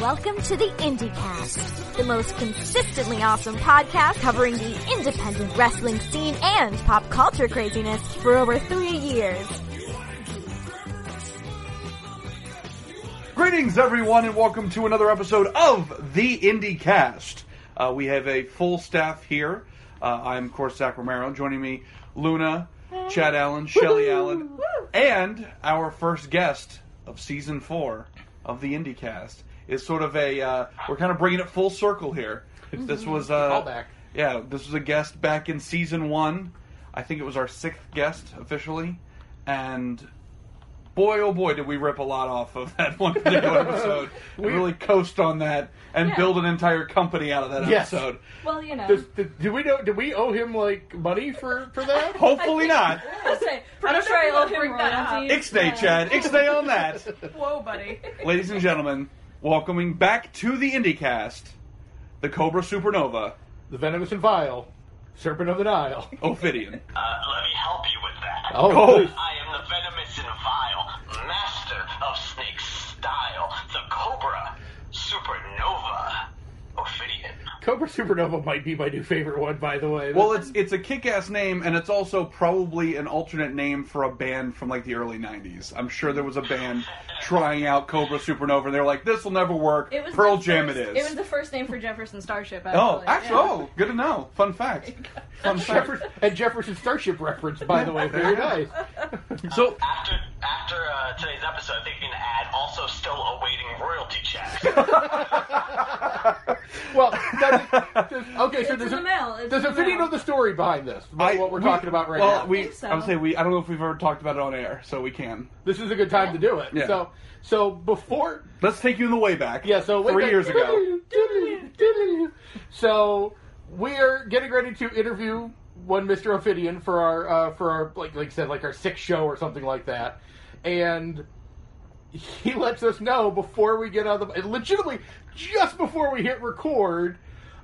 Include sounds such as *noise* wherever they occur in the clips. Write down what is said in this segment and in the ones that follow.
Welcome to the IndieCast, the most consistently awesome podcast covering the independent wrestling scene and pop culture craziness for over three years. Greetings, everyone, and welcome to another episode of the IndieCast. Uh, we have a full staff here. Uh, I'm, of course, Zach Romero. Joining me, Luna, Chad Allen, Shelly Allen, and our first guest of season four of the IndieCast is sort of a. Uh, we're kind of bringing it full circle here. This was uh, Callback. Yeah, this was a guest back in season one. I think it was our sixth guest officially, and boy, oh boy, did we rip a lot off of that *laughs* one particular *laughs* episode. we We- really coast on that and Yeah. build an entire company out of that Yes. episode. Well, you know. Does, do, do we know? Do we owe him like money for for that? *laughs* Hopefully not. I say, I'm sure I owe him royalties. Ixnay, Chad. Ixnay on that. Whoa, buddy. Ladies and gentlemen, welcoming back to the IndieCast, the Cobra Supernova, The venomous and vile serpent of the Nile. *laughs* Ophidian. Uh, let me help you with that. Oh, Oh. I am the venomous and vile master of snake style, the Cobra Supernova Ophidian. Cobra Supernova might be my new favorite one, by the way. Well, it's it's a kick-ass name, and it's also probably an alternate name for a band from like the early '90s. I'm sure there was a band trying out Cobra Supernova, and they're like, "This will never work." It was Pearl Jam, first, it is. It was the first name for Jefferson Starship. Oh, actually. oh, actually, yeah. oh, good to know. Fun fact. Fun *laughs* fact. Jefferson, and Jefferson Starship reference, by the way. Very nice. *laughs* So, After after uh, today's episode, they can add also still awaiting royalty checks. *laughs* *laughs* Well, does, *laughs* does, okay, so It's does in it, the mail. It's does in the Ophidian mail. know the story behind this? What, I- what we're we- talking about right well, now. we, think so. I would say we. I don't know if we've ever talked about it on air, so we can. this is a good time to do it. Yeah. So, so before Let's take you in the way back. Yeah, so way three back- years ago. So we are getting ready to interview one Mr. Ophidian for our uh, for our like like I said like our sixth show or something like that, and he lets us know before we get on the legitimately just before we hit record.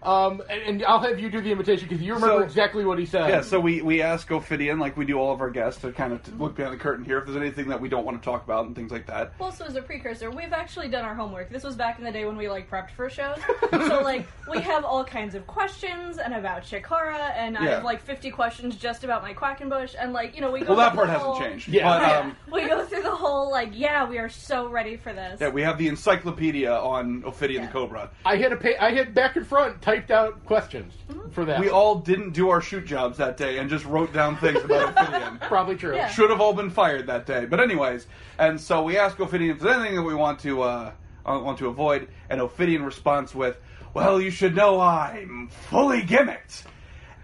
Um, and, and I'll have you do the invitation because you remember So- exactly what he said. Yeah, so we, we ask Ophidian, like we do all of our guests, to kind of t- look behind the curtain here if there's anything that we don't want to talk about and things like that. Well, so as a precursor, we've actually done our homework. This was back in the day when we like prepped for shows. *laughs* so like we have all kinds of questions and about Chikara, and I have like 50 questions just about my Quackenbush, and like you know we go. Well, that part the hasn't whole- changed. Yeah. But, um, *laughs* we go through the whole like yeah we are so ready for this. yeah, we have the encyclopedia on Ophidian Yeah. the Cobra. I had a pa- I had back and front typed out questions for that. We all didn't do our shoot jobs that day and just wrote down things about *laughs* Ophidian. probably true. Yeah. Should have all been fired that day. But anyways, and so we ask Ophidian if there's anything that we want to uh, uh, want to avoid, and Ophidian responds with, "Well, you should know I'm fully gimmicked,"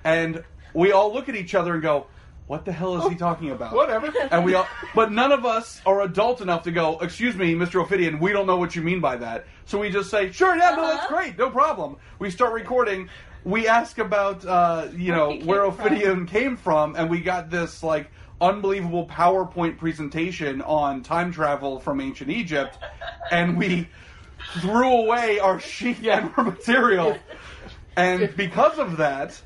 and we all look at each other and go, "What the hell is he talking about?" Whatever. And we all, but none of us are adult enough to go. Excuse me, Mr. Ophidian, we don't know what you mean by that. So we just say, "Sure, yeah, no, that's Uh-huh. great, no problem." We start recording. We ask about, uh, you Where know, he came where from. Ophidian came from, and we got this like unbelievable PowerPoint presentation on time travel from ancient Egypt, and we threw away our sheet and *laughs* our material. And because of that,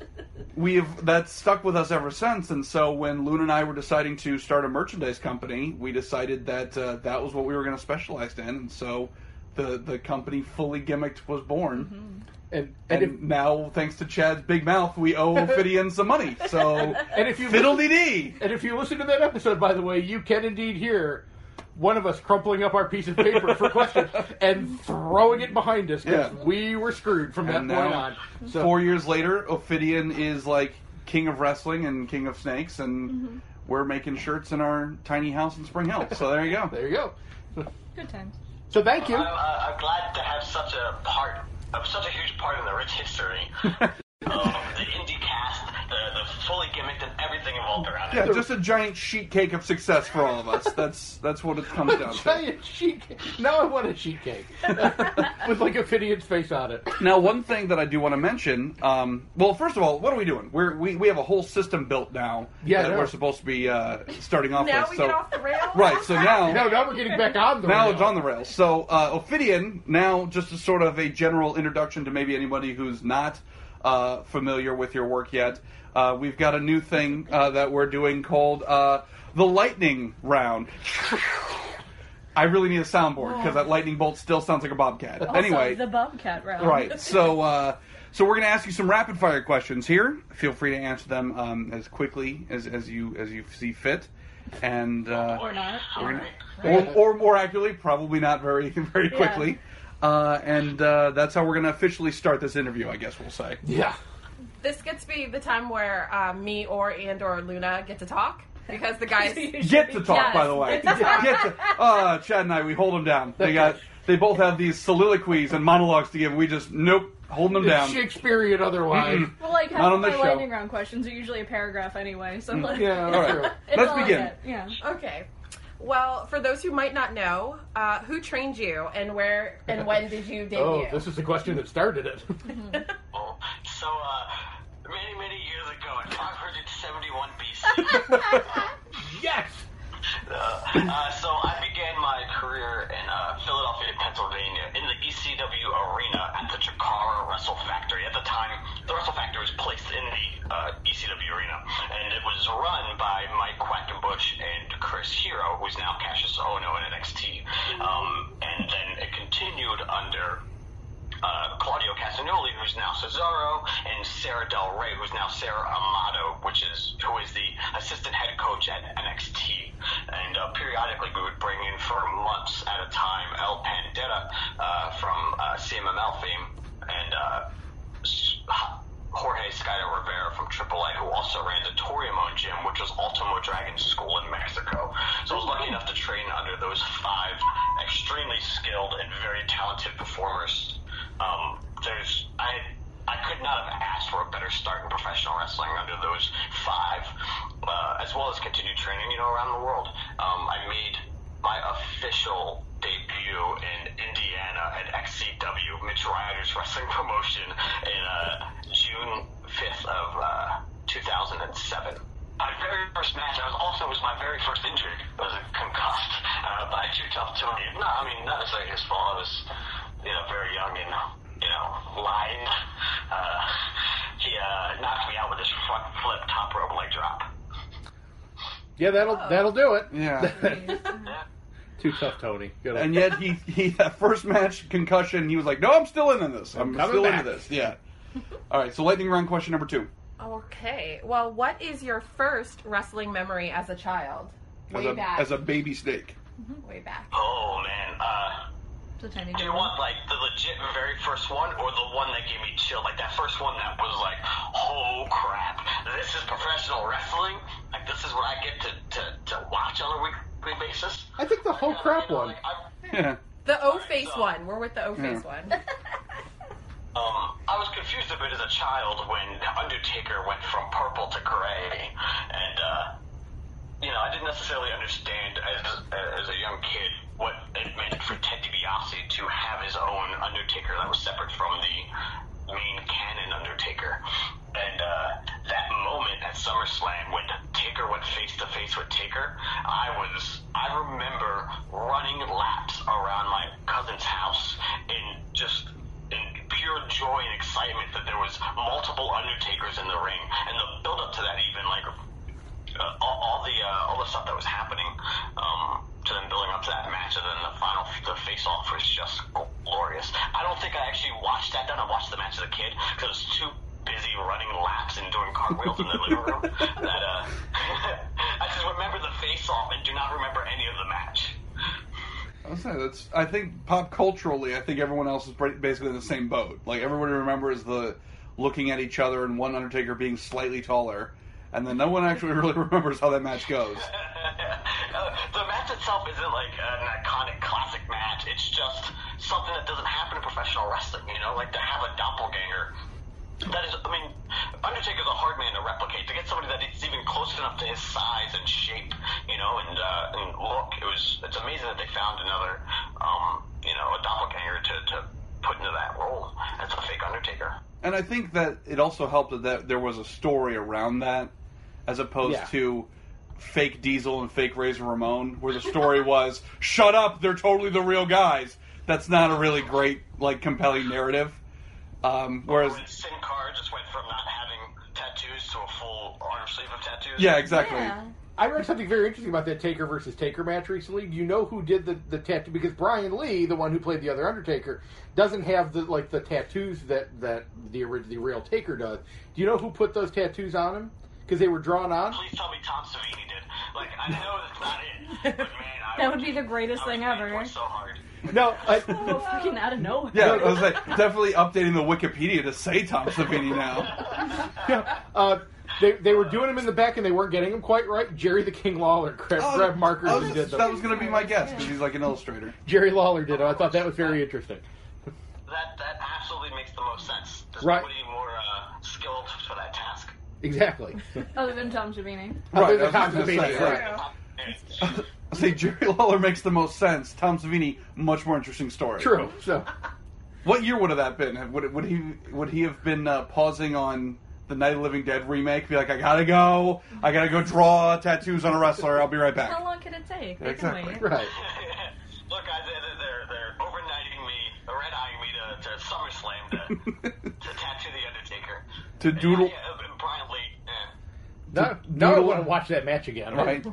we've that's stuck with us ever since. And so when Luna and I were deciding to start a merchandise company, we decided that uh, that was what we were going to specialize in. And so the the company fully gimmicked was born. And And and if, now, thanks to Chad's big mouth, we owe *laughs* Ophidian some money. So and if you fiddle dee. And if you listen to that episode, by the way, you can indeed hear one of us crumpling up our piece of paper for questions *laughs* and throwing it behind us because Yeah. we were screwed from that And point now, on. So Four years later, Ophidian is like king of wrestling and king of snakes, and Mm-hmm. we're making shirts in our tiny house in Spring Hill. So there you go. there you go. Good times. So thank you. I'm, uh, I'm glad to have such a part, of such a huge part in the rich history of *laughs* fully gimmicked and everything involved around it. Yeah, just a giant sheet cake of success for all of us. That's that's what it comes down to. Giant sheet cake. Now I want a sheet cake *laughs* with like a Phidian's face on it. Now, one thing that I do want to mention. Um, well, first of all, what are we doing? We're, we we have a whole system built now Yeah, that yeah. we're supposed to be uh, starting off Now with. we so get off the rails. right. So now No, now we're getting back on the now rail. it's on the rails. So uh, Ophidian, now just as sort of a general introduction to maybe anybody who's not uh, familiar with your work yet, uh, we've got a new thing uh, that we're doing called uh, the lightning round. I really need a soundboard because that lightning bolt still sounds like a bobcat. Also, anyway, the Bobcat round. right. *laughs* So, uh, so we're gonna ask you some rapid fire questions here. Feel free to answer them um, as quickly as, as you as you see fit, and uh, or not. we're gonna, or, or more accurately, probably not very *laughs* very Yeah. quickly. Uh, and uh, that's how we're gonna officially start this interview. I guess we'll say. Yeah. This gets to be the time where um, me or and or Luna get to talk because the guys. *laughs* Get to talk, Yes. by the way. *laughs* Get to. Get to. Uh, Chad and I, we hold them down. They got. They both have these soliloquies and monologues to give. We just nope, holding them It's down. Shakespearean otherwise. Well, like Not half on of my this show. lightning round questions are usually a paragraph anyway, so like, Yeah, All that's right. true. *laughs* it's Let's begin. get, Yeah. Okay. Well, for those who might not know, uh, who trained you and where and when did you *laughs* debut? Oh, this is the question that started it. *laughs* Well, so, uh, many, many years ago, in 571 BC, *laughs* yes! Uh, uh, so I began my career in uh, Philadelphia, Pennsylvania, in the ECW arena at the Chikara Wrestle Factory. At the time, the Wrestle Factory was placed in the uh, ECW arena, and it was run by Mike Quackenbush and Chris Hero, who's now Kassius Ohno in NXT. Um, and then it continued under uh, Claudio Castagnoli, who's now Cesaro, and Sarah Del Rey, who's now Sarah Amato, which is who is the assistant head coach at NXT. And uh, periodically, we would bring in for months at a time El Pandetta uh, from uh, CMLL fame, and uh, Jorge Skayde Rivera from AAA, who also ran the Toryumon Gym, which was Ultimo Dragon's school in Mexico. So I was lucky enough to train under those five extremely skilled and very talented performers. Um, there's I I could not have asked for a better start in professional wrestling under those five, uh, as well as continued training, you know, around the world. Um, I made my official debut in Indiana at XCW, Mitch Ryder's wrestling *laughs* promotion, in uh, June 5th of uh, 2007. My very first match, I was also was my very first injury. was a concussed uh, by Too Tough Tony. No, I mean not necessarily his fault. I was, you know, very young and you know, lying. Uh, he uh, knocked me out with his front flip top rope leg drop. Yeah, that'll that'll do it. Yeah. *laughs* Yeah. Too tough, Tony. Good and yet he *laughs* he that first match concussion he was like no i'm still in this i'm, coming still back." into this yeah all right so lightning round question number two Okay. Well, what is your first wrestling memory as a child? as Way a back. as a baby snake way back. Oh man. Uh, It's a tiny do you girl. want like the legit very first one, or the one that gave me chill? Like that first one that was like, oh crap, this is professional wrestling. Like this is what I get to to, to watch on a weekly basis. I think the whole crap You know, one. like, *laughs* yeah The O face so- one. We're with the O face Yeah. one. *laughs* Um, I was confused a bit as a child when Undertaker went from purple to gray, and uh, you know I didn't necessarily understand as as a young kid what it meant for Ted DiBiase to have his own Undertaker that was separate from the main canon Undertaker. And uh, that moment at SummerSlam when Taker went face to face with Taker, I was I remember running laps around my cousin's house in just in pure joy and excitement that there was multiple Undertakers in the ring, and the build up to that even like uh, all, all the uh, all the stuff that was happening um, to them building up to that match, and then the final the face off was just glorious. I don't think I actually watched that. Then I watched the match as a kid because I was too busy running laps and doing cartwheels in the living room *laughs* that uh, *laughs* I just remember the face off and do not remember any of the match. I was saying, that's I think pop culturally I think everyone else is basically in the same boat like everybody remembers the looking at each other and one undertaker being slightly taller and then no one actually *laughs* really remembers how that match goes *laughs* the match itself isn't like an iconic classic match. It's just something that doesn't happen in professional wrestling. You know, like to have a doppelganger. That is, I mean, Undertaker's a hard man to replicate. To get somebody that is even close enough to his size and shape, you know, and uh, and look, it was. It's amazing that they found another, um, you know, a doppelganger to to put into that role as a fake Undertaker. And I think that it also helped that there was a story around that, as opposed Yeah. to fake Diesel and fake Razor Ramon, where the story *laughs* was, "Shut up, they're totally the real guys." That's not a really great, like, compelling narrative. Um, whereas, Sin Cara just went from not having tattoos to a full arm sleeve of tattoos. yeah, exactly. Yeah. I read something very interesting about that Taker versus Taker match recently. Do you know who did the, the tattoo? Because Brian Lee, the one who played the other Undertaker, doesn't have the like the tattoos that that the orig- the real Taker does. Do you know who put those tattoos on him? Because they were drawn on. Please tell me Tom Savini did. Like, I know that's not it, but man, *laughs* I That would be the greatest I thing waiting ever. for it So hard. No, I, *laughs* Oh, freaking out of nowhere. Yeah, I was like definitely updating the Wikipedia to say Tom Savini now. *laughs* yeah, uh, they they were doing him in the back and they weren't getting him quite right. Jerry the King Lawler grabbed, grabbed markers I and did them. that was going to be my guess because he's like an illustrator. Jerry Lawler did it. I thought that was very interesting. That that absolutely makes the most sense. There's Right. nobody more uh, skilled for that task. Exactly. *laughs* Other than Tom Savini. Other Right, than I Tom Savini, say, right. right. I say Jerry Lawler makes the most sense. Tom Savini, much more interesting story. True. So *laughs* What year would have that been? Would, it, would he would he have been uh, pausing on the Night of the Living Dead remake? Be like, I gotta go. I gotta go draw tattoos on a wrestler. I'll be right back. How back. long can it take? They Exactly. can right. *laughs* Look, guys, they're, they're, they're overnighting me, red eyeing me to, to SummerSlam to, to tattoo the Undertaker. To And, doodle, Yeah, yeah, and Brian Lee. eh. No, no, I want to watch that match again. right?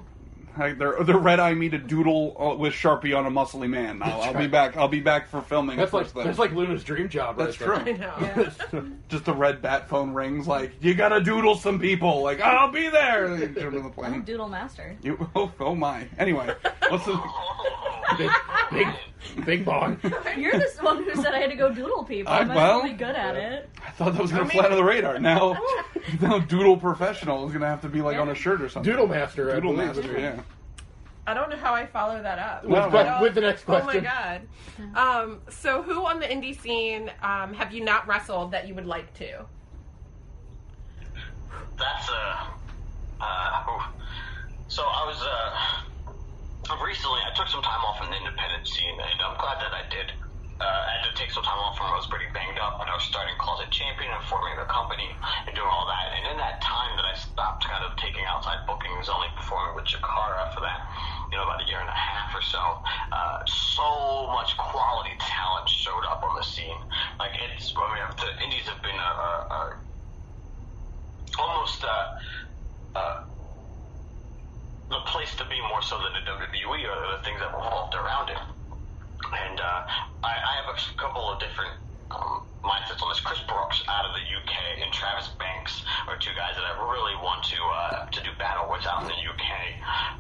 Like, They're they're red eyeing me to doodle uh, with Sharpie on a muscly man. I'll, I'll be back. I'll be back for filming. That's like thing. that's like Luna's dream job. That's right true. I know. *laughs* *laughs* Just the red bat phone rings. Like you gotta doodle some people. Like I'll be there. *laughs* They jump in the I'm. Doodle Master. You, oh, oh my. Anyway, what's the? Big, big, *laughs* big bong. *laughs* You're the one who said I had to go doodle people. I- I'm well- really good at it. I thought that was gonna fly under the radar. Now, *laughs* now doodle professional is gonna have to be like on a shirt or something. Doodle master. Doodle believe. master. Yeah. I don't know how I follow that up. With, No, que- no. with the next question. Oh my god. Um, so who on the indie scene um, have you not wrestled that you would like to? That's uh, uh, so I was uh, recently I took some time off in the independent scene, and I'm glad that I did. Uh, I had to take some time off from I was pretty banged up, and I was starting Closet Champion and forming the company and doing all that. And in that time that I stopped kind of taking outside bookings, only performing with Chikara for that, you know, about a year and a half or so, uh, so much quality talent showed up on the scene. Like it's, I mean, the indies have been a, a, a almost uh, the place to be more so than the WWE or the things that revolved around it. And uh, I, I have a couple of different um, mindsets on this. Chris Brooks out of the UK and Travis Banks are two guys that I really want to uh, to do battle with out in the UK.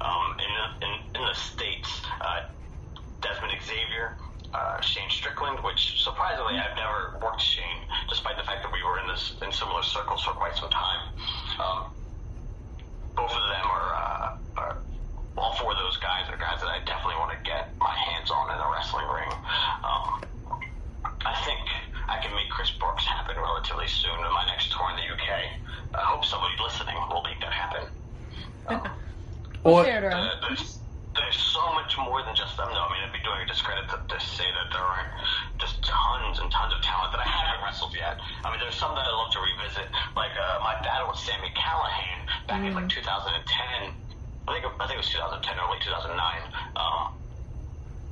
Um, in, the, in, in the states, uh, Desmond Xavier. Uh, Shane Strickland, which surprisingly I've never worked Shane, despite the fact that we were in this in similar circles for quite some time. Um, both of them are, uh, are all four of those guys are guys that I definitely want to get my hands on in a wrestling ring. Um, I think I can make Chris Brooks happen relatively soon in my next tour in the UK. I hope somebody listening will make that happen. *laughs* Um, Well, Share it around. uh, there's, there's so much more than just them, though. I mean, it'd be doing a discredit to, to say that there aren't just tons and tons of talent that I haven't wrestled yet. I mean, there's some that I'd love to revisit, like uh, my battle with Sami Callihan back in like 2010. I think I think it was 2010 or late 2009. Um,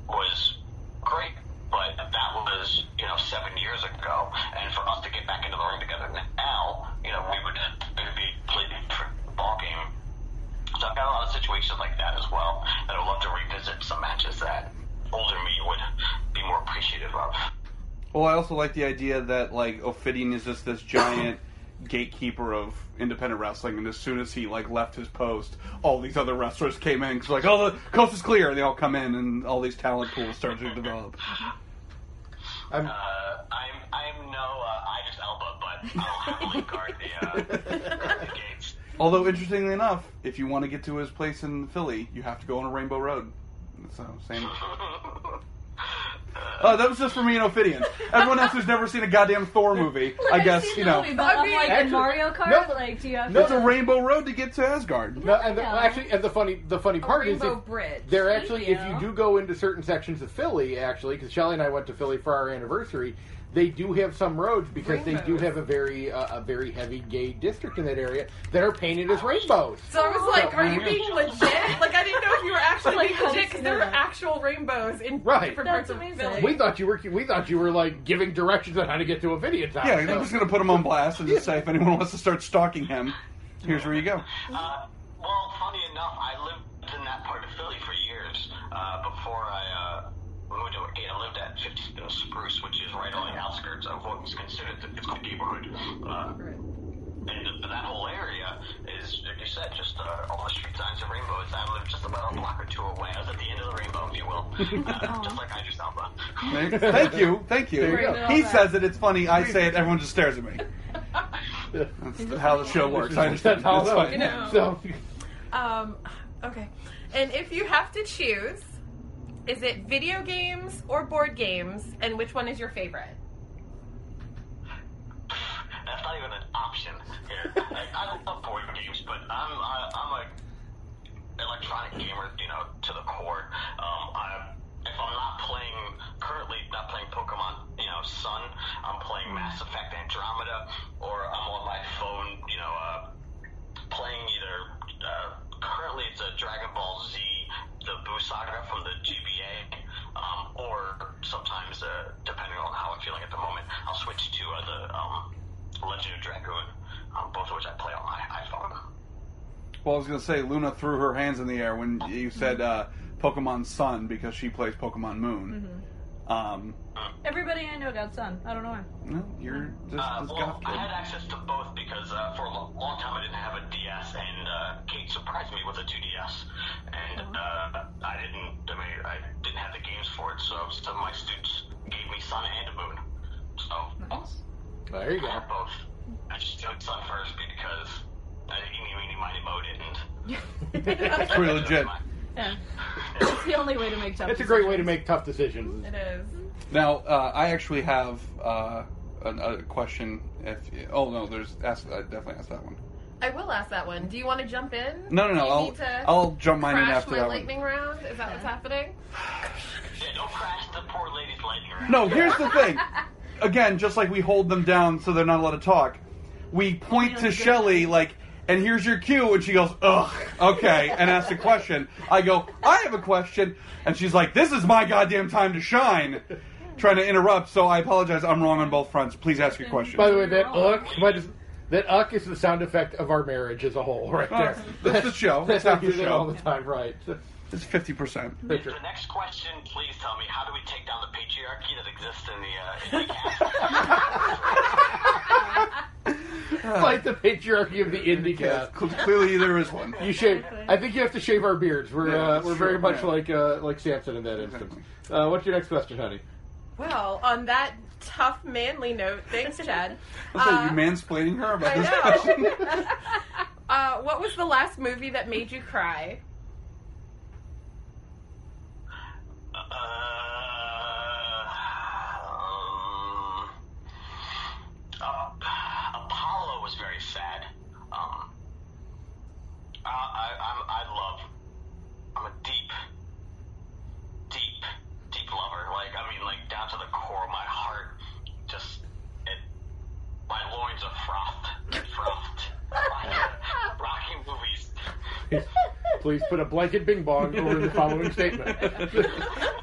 was great, but that was you know seven years ago, and for us to get back into the ring together now, you know, we would be completely different ball game. So I've got a lot of situations like that as well that I'd love to revisit some matches that older me would be more appreciative of. Well, I also like the idea that like Ophidian is just this giant *coughs* gatekeeper of independent wrestling, and as soon as he like left his post, all these other wrestlers came in because like, oh, the coast is clear, and they all come in, and all these talent pools start to develop. *laughs* I'm, Uh, I'm I'm no uh, Idris Elba, but I'll happily guard the, uh, the gates. Although interestingly enough, if you want to get to his place in Philly, you have to go on a Rainbow Road. So same. *laughs* Oh, that was just for me and Ophidian. Everyone else who's never seen a goddamn Thor movie, *laughs* I I've guess you know. movie, but I mean, unlike actually- in Mario Kart, no. like, do you have No, It's a. Rainbow Road to get to Asgard. no, and the, Yeah. actually, and the funny, the funny A part is, rainbow if, bridge. they're actually, if Yeah. you do go into certain sections of Philly, actually, because Shelly and I went to Philly for our anniversary, they do have some roads because they do have a very, uh, a very heavy gay district in that area that are painted as rainbows. So I was like, "Are you being legit?" Like I didn't know if you were actually Like, *laughs* being legit because there know were actual rainbows in Right. different That's parts of amazing. Philly. We thought you were, we thought you were like giving directions on how to get to a video town. Yeah, I'm just gonna put him on blast and just say if anyone wants to start stalking him, here's where you go. Uh, well, funny enough, I lived in that part of Philly for years uh, before I moved to Arcade. I lived at 50 Spruce, which is right on the outskirts of what was considered the, it's called neighborhood. Uh, and that whole area is, like you said, just uh, all the street signs and rainbows. I live just about a block or two away. I was at the end of the rainbow, if you will, *laughs* uh, just like I Elba. Thank, thank you, thank you. There you go. He says it. It's funny. I say it. Everyone just stares at me. *laughs* That's how the show works. I understand. That's how It's it fine. goes. know. So, Um, okay. And if you have to choose, is it video games or board games, and which one is your favorite? *sighs* That's not even an option here. Like, I love board games, but I'm I, I'm a electronic gamer, you know, to the core. Um, I, if I'm not playing currently not playing Pokemon, you know, Sun, I'm playing Mass Effect Andromeda, or I'm on my phone, you know, uh, playing either. Uh, currently, it's a Dragon Ball Z, the Buu Saga from the GBA, um, or sometimes, uh, depending on how I'm feeling at the moment, I'll switch to uh, the um, Legend of Dragoon, um, both of which I play on my iPhone. Well, I was gonna say Luna threw her hands in the air when you said uh, Pokemon Sun because she plays Pokemon Moon. Um, Everybody I know got Sun. I don't know why. no, you're just Uh, this well, goth I kid. had access to both because uh, for a lo- long time I didn't have a DS, and uh, Kate surprised me with a 2DS, and uh, I didn't. I mean, I didn't have the games for it, so some of my students gave me Sun and Moon. So Nice. there you I go. have both. I just took Sun first because I eeny, meeny, miny, mowed it, and It's pretty legit. Yeah. It's the only way to make tough It's a great way to make tough decisions. It is. Now, uh, I actually have uh, a, a question. If oh no, there's ask. I definitely ask that one. I will ask that one. Do you want to jump in? No, no, no. I'll I'll jump mine in after my that one. lightning round? Is that what's happening? *sighs* yeah, don't crash the poor lady's lightning round. No, here's the thing. Again, just like we hold them down so they're not allowed to talk, we point to Shelly like, and here's your cue, and she goes, ugh, okay, and asks a question. I go, I have a question, and she's like, this is my goddamn time to shine. Trying to interrupt, so I apologize. I'm wrong on both fronts. Please ask your question. By the way, that uck, might just, that uck is the sound effect of our marriage as a whole, right there. That's the show. That's That's how half we the use it all the time, right? It's fifty percent. The next question, please tell me, how do we take down the patriarchy that exists in the, uh, in the? *laughs* Fight the patriarchy of the indie cast. Clearly, there is one. You shave. I think you have to shave our beards. We're Yeah, uh, we're true, very much yeah. like uh, like Samson in that instance. Uh, what's your next question, honey? Well, on that tough, manly note, thanks, Chad. *laughs* What's that, Uh, you mansplaining her about I this know. question? *laughs* uh, what was the last movie that made you cry? Uh, um, uh, Apollo was very sad. Um, I, I, I'm, I love. I'm a deep, deep, deep lover. Like I mean, like down to the core of my heart. Just it, my loins are frothed, frothed. *laughs* Rocky movies. Please put a blanket bing bong over the following statement. *laughs*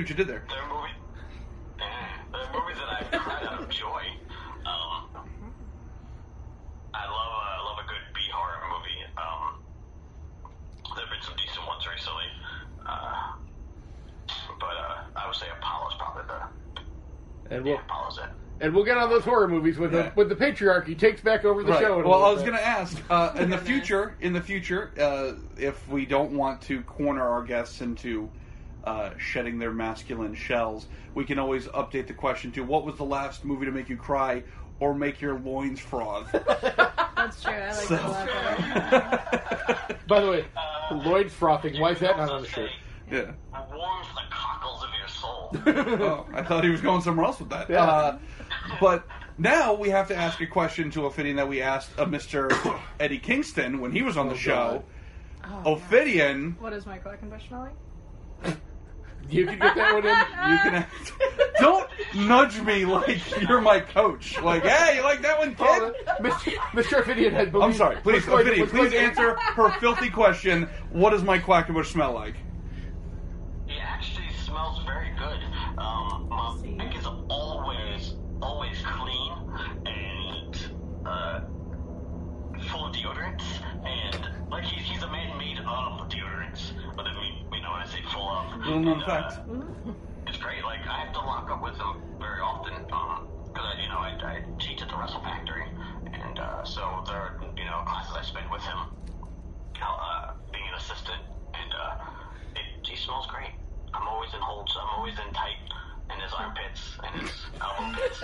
see what you did there. there are movies, eh, there are movies that I've cried out of joy. Um, I love uh, I love a good B horror movie. Um, there have been some decent ones recently, uh, but uh, I would say Apollo's probably the And we'll Apollo's it. and we'll get on those horror movies with Yeah. the with the patriarchy takes back over the Right. show. Well, I was going to ask uh, in the *laughs* future. In the future, uh, if we don't want to corner our guests into uh, shedding their masculine shells. We can always update the question to what was the last movie to make you cry or make your loins froth. *laughs* That's true. I like that a lot better. *laughs* By the way, Lloyd's frothing. Why is that not on the shirt? yeah. Warms the cockles of your soul. *laughs* Oh, I thought he was going somewhere else with that. Yeah. Uh, but now we have to ask a question to Ophidian that we asked of Mr. *coughs* Eddie Kingston when he was on the show. Ophidian, What is my question, Ollie? You can get that one in. you can *laughs* ask, don't nudge me like you're my coach. Like, hey, you like that one, kid? Mr. Mr. Ophidian had believed. I'm sorry. Please, what's going- Ophidian, what's please going- answer her filthy question. What does my Quackenbush smell like? It actually smells very good. Um, my See? is always, always clean and uh, full of deodorants. And like he's, he's a man mean, you know, when full of, Little known And, fact. Uh, *laughs* it's great. Like I have to lock up with him very often. Um, because I, you know, I, I teach at the Wrestle Factory, and uh, so there are, you know, classes I spend with him. Uh, being an assistant, and uh, it, he smells great. I'm always in holds. I'm always in tight, in his armpits, and his elbow pits,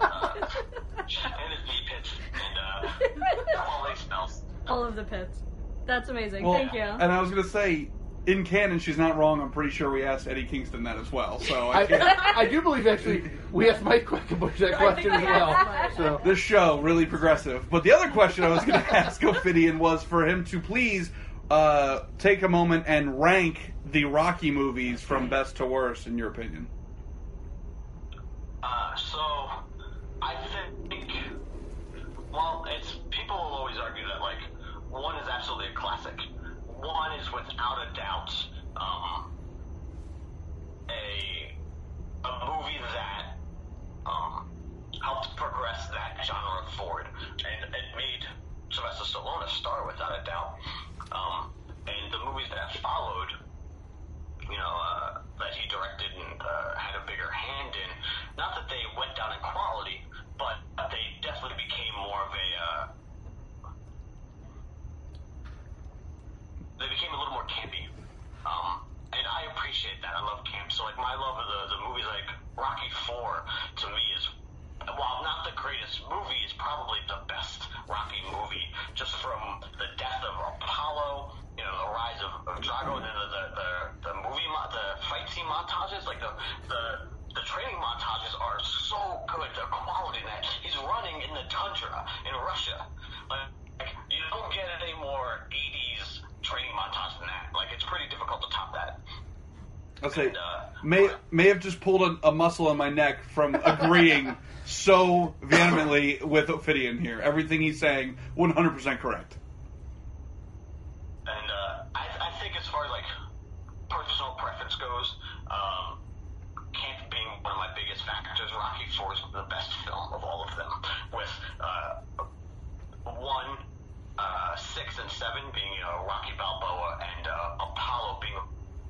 uh, and his knee pits, and uh, all he smells. All of the pits. That's amazing. Well, Thank you. And I was going to say, in canon, she's not wrong. I'm pretty sure we asked Eddie Kingston that as well. So I I, can't. *laughs* I do believe actually we asked Mike Quackenbush that question as well. So this show really progressive. But the other question I was going *laughs* to ask Ophidian was for him to please uh, take a moment and rank the Rocky movies from best to worst, in your opinion. Uh, so I think, well, it's people will always argue that like one is absolutely a classic. One is without a doubt um, a a movie that um, helped progress that genre forward, and it made Sylvester Stallone a star without a doubt. Um, and the movies that followed you know, uh, that he directed and uh, had a bigger hand in. Not that they went down in quality, but they definitely became more of a. Uh, they became a little more campy. Um, and I appreciate that. I love camp. So, like, my love of the, the movies like Rocky 4 to me is, while not the greatest movie, is probably the best Rocky movie. Just from the death of Apollo, you know, the rise of, of Drago, and then the, the, the, the movie, mo- the fight scene montages, like the, the, the training montages are so good. The quality in that. He's running in the tundra in Russia. Like, you don't get any more 80s training montage than that. Like, it's pretty difficult to top that. I'll say, And, uh, may may have just pulled a, a muscle in my neck from *laughs* agreeing so vehemently with Ophidian here. Everything he's saying, 100% correct. And uh, I, I think as far as like personal preference goes, um, camp being one of my biggest factors, Rocky Four is the best film of all of them. With uh, one, uh, six, and seven being you know Rocky Balboa and uh, Apollo being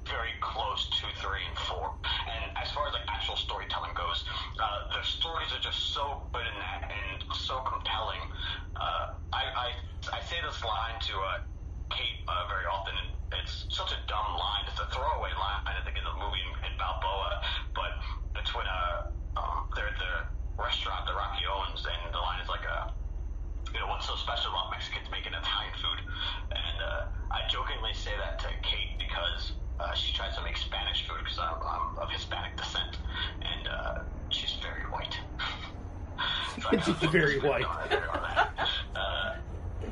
very close to three and four. And as far as like actual storytelling goes, uh, the stories are just so good in that and so compelling. Uh, I, I I say this line to uh, Kate uh, very often, and it's such a dumb line. It's a throwaway line, I think, in the movie in, in Balboa. But it's when uh, um, they're at the restaurant that Rocky owns, and the line is like a you know, what's so special about Mexicans making Italian food? And uh, I jokingly say that to Kate because uh, she tries to make Spanish food because I'm, I'm of Hispanic descent, and uh, she's very white. *laughs* So I She's very white. on her on that. Uh,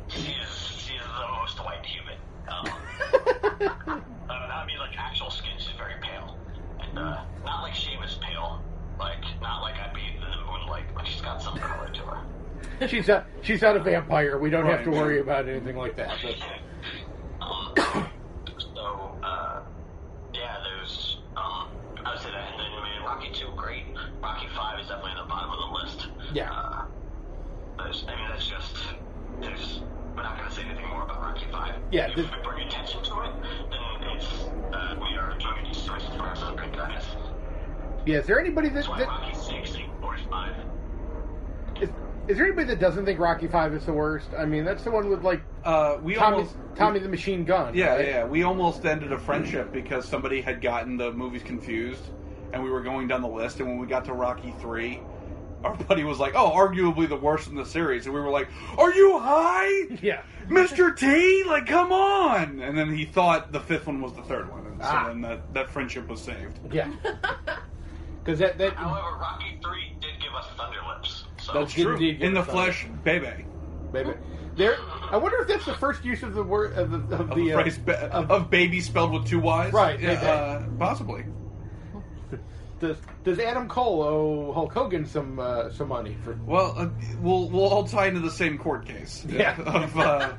she is she is the most white human. Um, *laughs* uh, I mean, like actual skin, she's very pale, and uh, not like Seamus pale, like not like I bathed in the moonlight, but she's got some color to her. she's not she's not a vampire. We don't have to worry about anything like that. But *laughs* Um, so, uh, yeah, there's, um, I would say that, and then, I mean, Rocky 2, great. Rocky 5 is definitely on the bottom of the list. Yeah. Uh, I mean, that's just, there's, we're not going to say anything more about Rocky 5. Yeah, If this- we bring attention to it, then it's, uh, we are doing a disservice for us as good guys. yeah, is there anybody that, That's why that Rocky 6 ain't worth 5. is, is there anybody that doesn't think Rocky Five is the worst? I mean, that's the one with like uh, we Tommy, almost Tommy the Machine Gun. Yeah, right? yeah. We almost ended a friendship because somebody had gotten the movies confused, and we were going down the list. And when we got to Rocky Three, our *laughs* buddy was like, "Oh, arguably the worst in the series," and we were like, "Are you high, *laughs* Yeah. Mister T? Like, come on!" And then he thought the fifth one was the third one, and so Ah. then that that friendship was saved. Yeah. *laughs* Because that that However, Rocky 3 did give us Thunder Lips. So That's True. Did indeed give In the flesh, baby. baby. There. I wonder if that's the first use of the word of the of Of, the uh, ba- of- of baby spelled with two Y's. Right, Yeah, uh, possibly. does does Adam Cole owe Hulk Hogan some uh, some money for? Well, uh, we'll we'll all tie into the same court case. *laughs* Yeah. *laughs* of uh,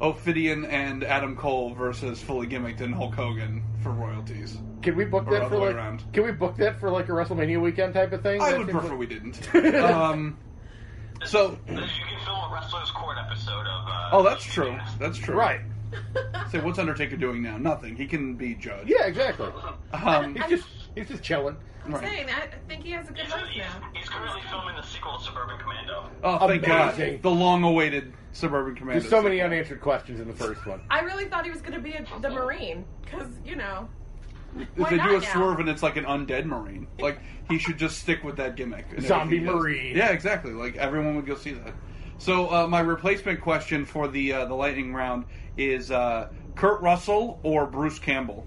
Ophidian and Adam Cole versus fully gimmicked and Hulk Hogan for royalties. Can we book that for like? around. Can we book that for like a WrestleMania weekend type of thing? I That would prefer like- we didn't. *laughs* um, so, you can film a Wrestler's Court episode of. Uh, oh, that's true. That's true. Right. *laughs* Say, what's Undertaker doing now? Nothing. He can be judge. Yeah, exactly. Um, He's just he's just chilling. I'm Right. saying, I I think he has a good He's, life he's, now. he's currently filming the sequel to Suburban Commando. oh, thank Amazing. God. The long-awaited Suburban Commando. There's so many unanswered questions in the first one. I really thought he was going to be a, the Marine, because, you know. If they do a now? swerve and it's like an undead marine, like he should just stick with that gimmick. Zombie everything he does. marine. Yeah, exactly. Like everyone would go see that. So uh, my replacement question for the uh, the lightning round is uh, Kurt Russell or Bruce Campbell.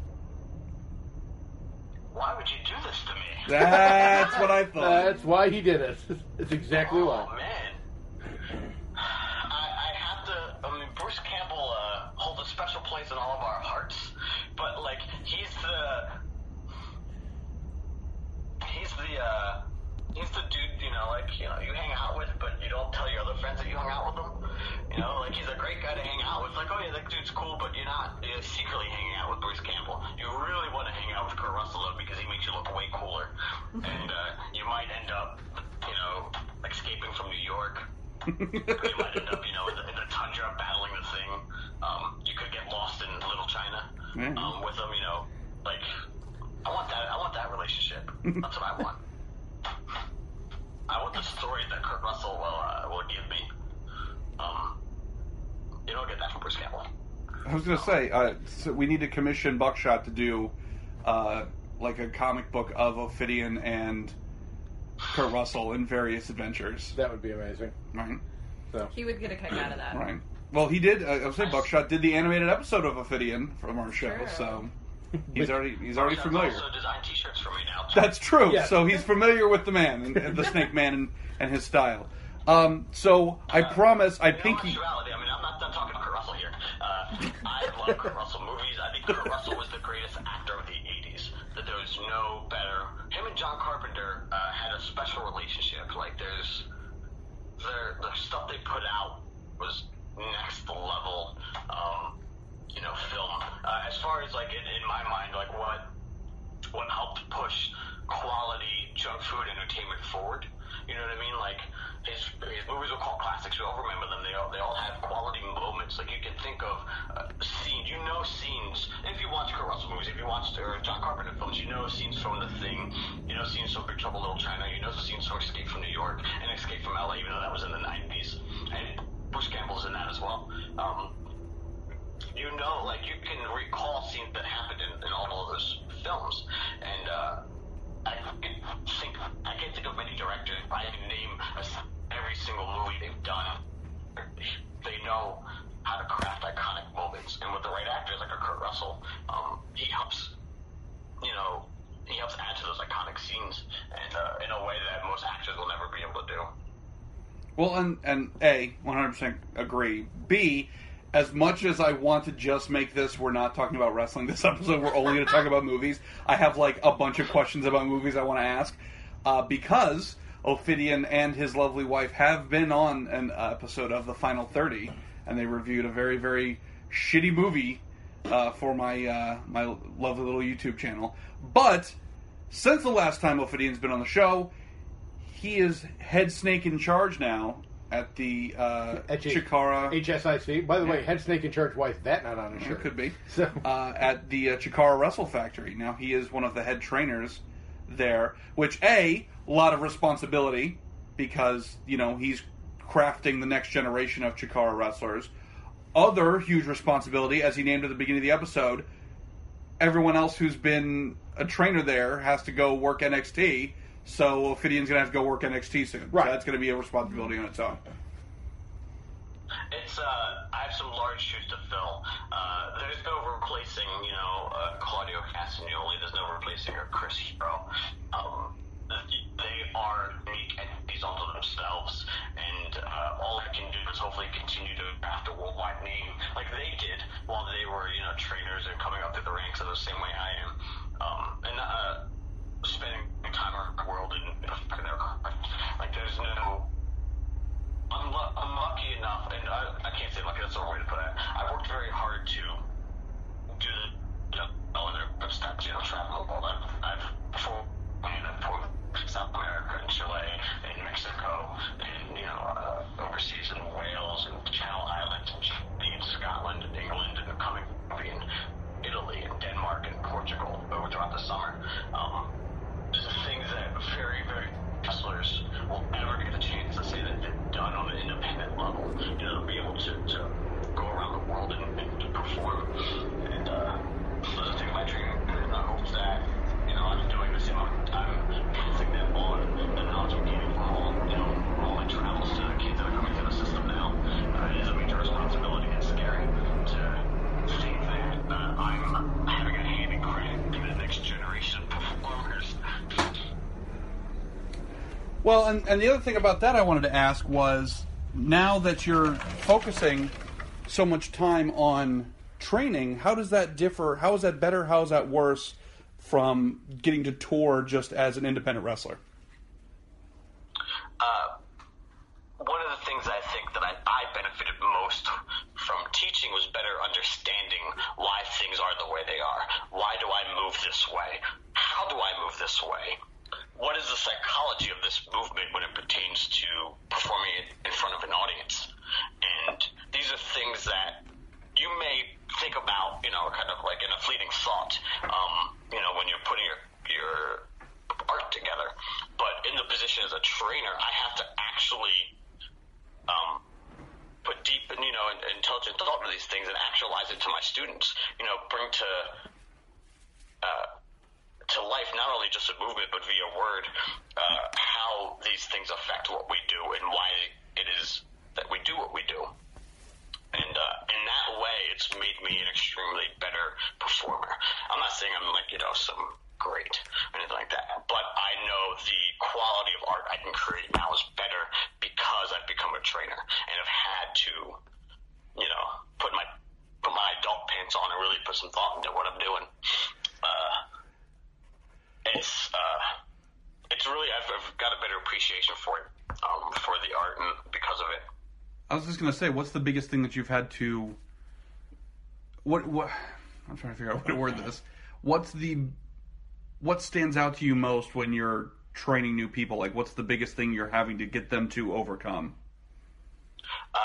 Why would you do this to me? *laughs* That's what I thought. That's why he did it. *laughs* That's exactly Oh why. man, *sighs* I, I have to. I mean, Bruce Campbell uh, holds a special place in all of our hearts, but like he's the he's the uh, he's the dude. You know, like you know, you hang out with, but you don't tell your other friends that you hung out with him. You know, like he's a great guy to hang out with. Like, oh yeah, that dude's cool, but you're not you're secretly hanging out with Bruce Campbell. You really want to hang out with Kurt Russell though, because he makes you look way cooler, and uh, you might end up, you know, escaping from New York. You might end up, you know, in the, in the tundra battling the thing. Um, you could get lost in Little China Yeah. um, with them. You know, like I want that. I want that relationship. That's what I want. I want the story that Kurt Russell will uh, will give me. Um, you don't get that from Bruce Campbell. I was gonna say uh, so we need to commission Buckshot to do uh, like a comic book of Ophidian and Kurt Russell in various adventures. That would be amazing. Right. So. He would get a kick out of that. Right. Well, he did. Uh, I was saying Buckshot did the animated episode of Ophidian from our show, True. so *laughs* he's already he's already Buckshot's familiar. Also designed T-shirts for me now. That's true. Yeah. So he's familiar with the man and, and the Snake Man and, and his style. Um, so I promise, I In all think he. actuality, I mean, I'm not done talking to Kurt Russell here. Uh, I love Kurt Russell movies. I think Kurt Russell was the greatest actor of the 80s. That there was no better. Him and John Carpenter uh, had a special relationship. Like, there's. Their, the stuff they put out was next level, um, you know, film. Uh, as far as, like, in, in my mind, like, what what helped push quality junk food entertainment forward. You know what I mean? Like his his movies are called classics. We all remember them. They all they all have quality moments. Like you can think of uh, scenes. You know scenes. If you watch Kurt Russell movies, if you watch uh, John Carpenter films, you know scenes from The Thing. You know scenes from Big Trouble Little China. You know the scenes from Escape from New York and Escape from LA, even though that was in the 90s. And Bruce Campbell's in that as well. Um, you know, like you can recall scenes that happened in, in all of those films, and uh, I think I can't think of many directors. I can name every single movie they've done. They know how to craft iconic moments, and with the right actors like a Kurt Russell, um, he helps. You know, he helps add to those iconic scenes, and uh, in a way that most actors will never be able to do. Well, and and a 100% agree. B, as much as I want to just make this, we're not talking about wrestling this *laughs* episode. We're only going to talk about movies. I have like a bunch of questions about movies I want to ask uh, because Ophidian and his lovely wife have been on an episode of the Final 30, and they reviewed a very very shitty movie uh, for my uh, my lovely little YouTube channel. But since the last time Ophidian's been on the show, he is head snake in charge now at the uh, At Chikara. HSIC. By the way, head snake in charge. Why is that not on his It shirt? could be *laughs* So uh, at the uh, Chikara Wrestle Factory. Now he is one of the head trainers there, which a lot of responsibility because you know he's crafting the next generation of Chikara wrestlers. other huge responsibility, as he named at the beginning of the episode, everyone else who's been a trainer there has to go work NXT. So Ophidian's going to have to go work NXT soon. Right. So that's going to be a responsibility on its own. It's uh, I have some large shoes to fill. Uh, there's no replacing, you know, uh, Claudio Castagnoli. There's no replacing or Chris Hero. Um, they are unique entities unto themselves, and uh, all I can do is hopefully continue to craft a worldwide name like they did while they were, you know, trainers and coming up through the ranks in the same way I am. Um, and uh, spending time around the world and. Like there's no I'm, I'm lucky enough, and I, I can't say lucky, that's the wrong way to put it. I worked very hard to do the, you know, other steps, you know, travel all that. I've, before, I mean, I've South America and Chile and Mexico and, you know, uh, overseas in Wales and Channel Islands and Scotland and England and coming in Italy and Denmark and Portugal over throughout the summer. Um, these are things that very, very wrestlers will never get a chance to say that they've done on an independent level. You know, to be able to, to go around the world and, and to perform. And uh, those are things my training and I hope that, you know, I'm doing the same amount of time passing that on the knowledge I'm gaining from all, you know, from all my travels to the kids that are coming through the system now. Uh, it is a major responsibility. It's scary to think that uh, I'm having a hand in creating the next generation of performers. Well, and, and the other thing about that I wanted to ask was now that you're focusing so much time on training, how does that differ? How is that better? How is that worse from getting to tour just as an independent wrestler? uh, one of the things I think that I, I benefited most from teaching was better understanding why things are the way they are. Why do I move this way? How do I move this way? What is the psychology of this movement when it pertains to performing it in front of an audience? And these are things that you may think about, you know, kind of like in a fleeting thought, um, you know, when you're putting your, your art together. But in the position as a trainer, I have to actually um, put deep and you know and, intelligent thought into these things and actualize it to my students. You know, bring to uh, to life not only just a movement but via word uh, how these things affect what we do and why it is that we do what we do. And uh, in that way, it's made me an extremely better performer. I'm not saying I'm like you know some great or anything like that, but I know the quality of art I can create now is better because I've become a trainer and have had to, you know, put my put my adult pants on and really put some thought into what I'm doing. Uh, it's uh, it's really I've, I've got a better appreciation for it, um, for the art, and because of it. I was just gonna say, what's the biggest thing that you've had to? What what? I'm trying to figure out what word this. What's the what stands out to you most when you're training new people? Like, what's the biggest thing you're having to get them to overcome? Uh,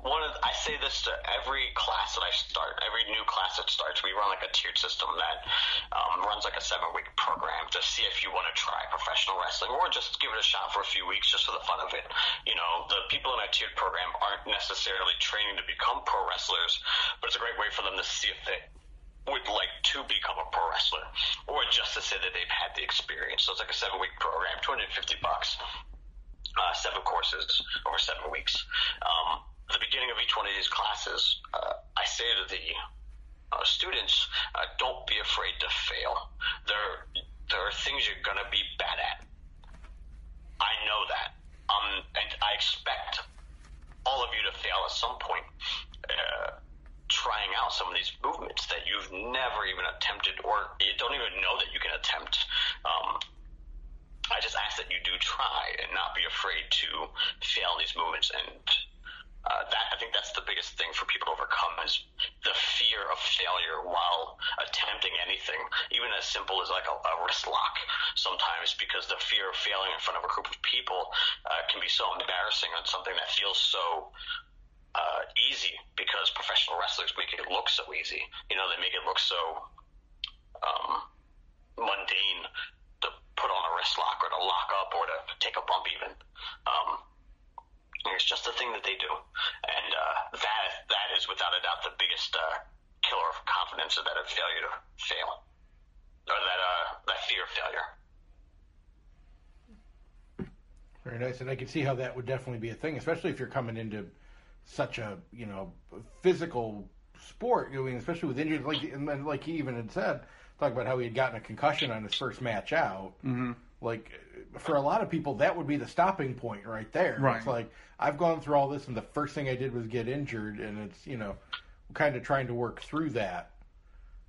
one of I say this to every class that I start, every new class that starts. We run like a tiered system that um, runs like a seven week program to see if you want to try professional wrestling or just give it a shot for a few weeks just for the fun of it. You know, the people in our tiered program aren't necessarily training to become pro wrestlers, but it's a great way for them to see if they would like to become a pro wrestler or just to say that they've had the experience. So it's like a seven week program, 250 bucks uh, seven courses over seven weeks. Um, at the beginning of each one of these classes, uh, I say to the uh, students, uh, don't be afraid to fail. There, there are things you're going to be bad at. I know that. Um, and I expect all of you to fail at some point. Uh, trying out some of these movements that you've never even attempted or you don't even know that you can attempt. Um, I just ask that you do try and not be afraid to fail these movements. And uh, that I think that's the biggest thing for people to overcome is the fear of failure while attempting anything, even as simple as like a, a wrist lock. Sometimes because the fear of failing in front of a group of people uh, can be so embarrassing on something that feels so uh, easy because professional wrestlers make it look so easy. You know, they make it look so um, mundane to put on a wrist lock or to lock up or to take a bump even. Um, it's just a thing that they do, and uh, that that is without a doubt the biggest uh, killer of confidence, or that failure to fail, or that uh, that fear of failure. Very nice, and I can see how that would definitely be a thing, especially if you're coming into such a you know physical sport. I mean, especially with injuries, like and like he even had said, talk about how he had gotten a concussion on his first match out. Mm-hmm like for a lot of people, that would be the stopping point right there. Right. It's like I've gone through all this, and the first thing I did was get injured, and it's you know kind of trying to work through that.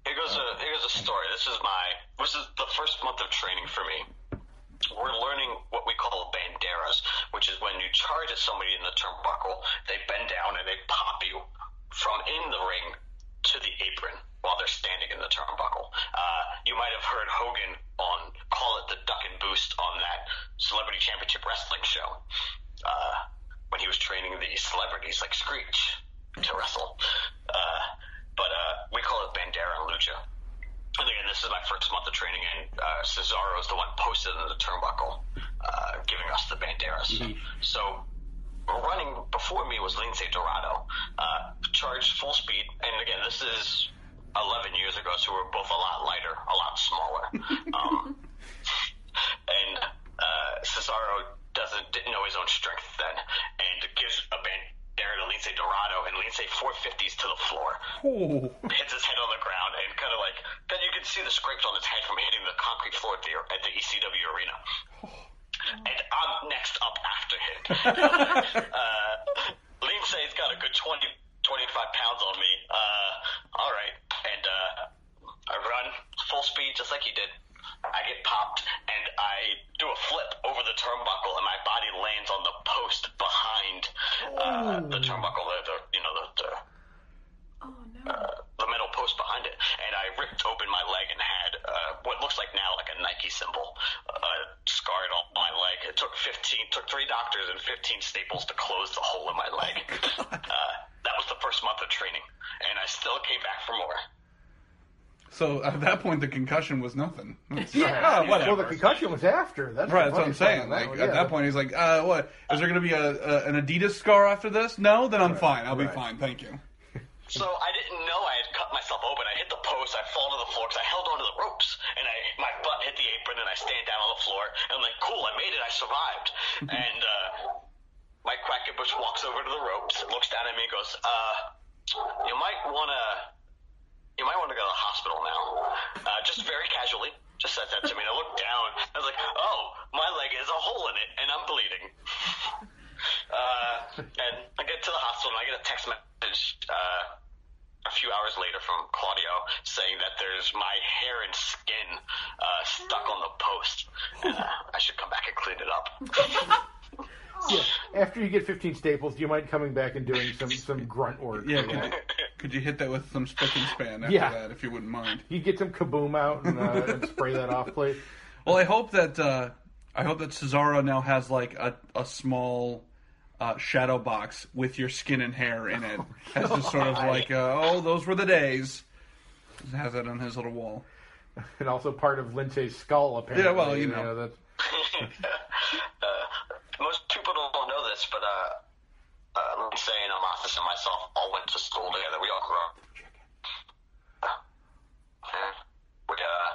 Here goes a here goes a story. This is my this is the first month of training for me. We're learning what we call banderas, which is when you charge at somebody in the turnbuckle, they bend down and they pop you from in the ring to the apron while they're standing in the turnbuckle. Uh, you might have heard Hogan on call it the duck and boost on that Celebrity Championship Wrestling show uh, when he was training the celebrities like Screech to wrestle. Uh, but uh, we call it Bandera and Lucha. And again, this is my first month of training, and uh, Cesaro is the one posted in the turnbuckle, uh, giving us the banderas. So, running before me was Lince Dorado, uh, charged full speed. And again, this is 11 years ago, so we're both a lot lighter, a lot smaller. *laughs* Um, and uh, Cesaro doesn't didn't know his own strength then, and gives a bandera to Lince Dorado, and Lince 450s to the floor Oh. hits his head on the ground and kind of like then you can see the scrapes on his head from hitting the concrete floor at the at the ECW arena. And I'm next up after him. *laughs* uh, Lince's got a good 20, 25 pounds on me. Uh, all right, and uh, I run full speed just like he did. I get popped and I do a flip over the turnbuckle and my body lands on the post behind uh, the turnbuckle, the, the you know the, the Oh no. uh, and I ripped open my leg and had uh, what looks like now like a Nike symbol uh, scarred on my leg. It took 15, took three doctors and 15 staples to close the hole in my leg. *laughs* uh, that was the first month of training, and I still came back for more. So at that point, the concussion was nothing. It's- Yeah. ah, whatever. Well, the concussion was after. That's Right, that's what I'm saying. part on Like one, at that point, he's like, uh, "What is there going to be a, a an Adidas scar after this? No, then I'm fine. I'll be fine. Thank you." So I didn't know I had cut myself open. I hit the post, I fall to the floor because I held onto the ropes, and I my butt hit the apron, and I stand down on the floor, and I'm like, "Cool, I made it. I survived." and uh, Mike Quackenbush walks over to the ropes, looks down at me, and goes, "Uh, you might wanna, you might want to go to the hospital now." Uh, just very casually, just said that to me. And I looked down, I was like, "Oh, my leg has a hole in it, and I'm bleeding." Uh, and I get to the hospital and I get a text message uh, a few hours later from Claudio saying that there's my hair and skin uh, stuck on the post. Uh, I should come back and clean it up. *laughs* Yeah. After you get 15 staples, do you mind coming back and doing some, some grunt work? Yeah, could, that? could you hit that with some spick and span after Yeah. that, if you wouldn't mind? You get some kaboom out and, uh, and spray that off, please. Well, I hope that uh, I hope that Cesaro now has like a a small. Uh, shadow box with your skin and hair in it, *laughs* as just sort of like, uh, oh, those were the days. Just has that on his little wall. *laughs* And also part of Lince's skull, apparently. Yeah, well, you know. that's, *laughs* uh, most people don't know this, but uh, uh, Lince and Amasis and myself all went to school together. We all grew up. Uh, yeah. we, uh,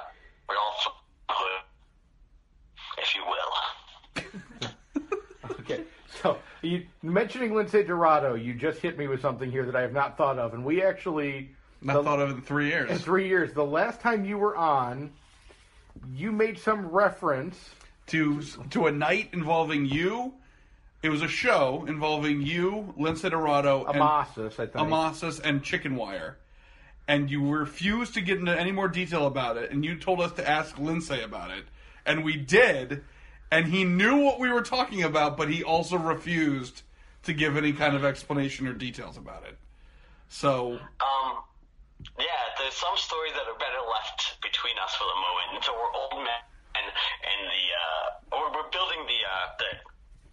we all fl- hood, if you will. okay. So, you, mentioning Lince Dorado, you just hit me with something here that I have not thought of. And we actually. Not the- thought of it in three years. In three years. The last time you were on, you made some reference. to to a night involving you. It was a show involving you, Lince Dorado, and Amasis, I think. Amasis, and Chicken Wire. And you refused to get into any more detail about it, and you told us to ask Lince about it. And we did, and he knew what we were talking about, but he also refused to give any kind of explanation or details about it. So, Um, yeah, there's some stories that are better left between us for the moment. And So we're old men, and and the uh, or we're building the uh, the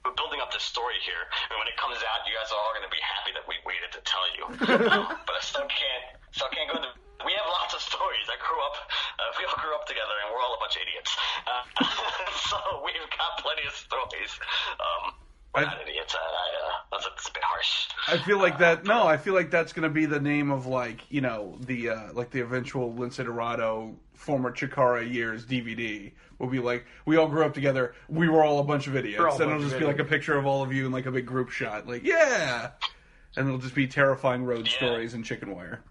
we're building up the story here. And when it comes out, you guys are all going to be happy that we waited to tell you. um, *laughs* but I still can't still can't go into. We have lots of stories. I grew up. Uh, we all grew up together, and we're all a bunch of idiots. Uh, *laughs* so we've got plenty of stories. Um, We're I- not idiots. I, I, uh, that's, that's a bit harsh. I feel like that. No, I feel like that's going to be the name of like you know the uh, like the eventual Lince Dorado former Chikara years DVD will be like we all grew up together. We were all a bunch of idiots, and it'll just be like a picture of all of you in like a big group shot. Like yeah, and it'll just be terrifying road Yeah. stories and chicken wire.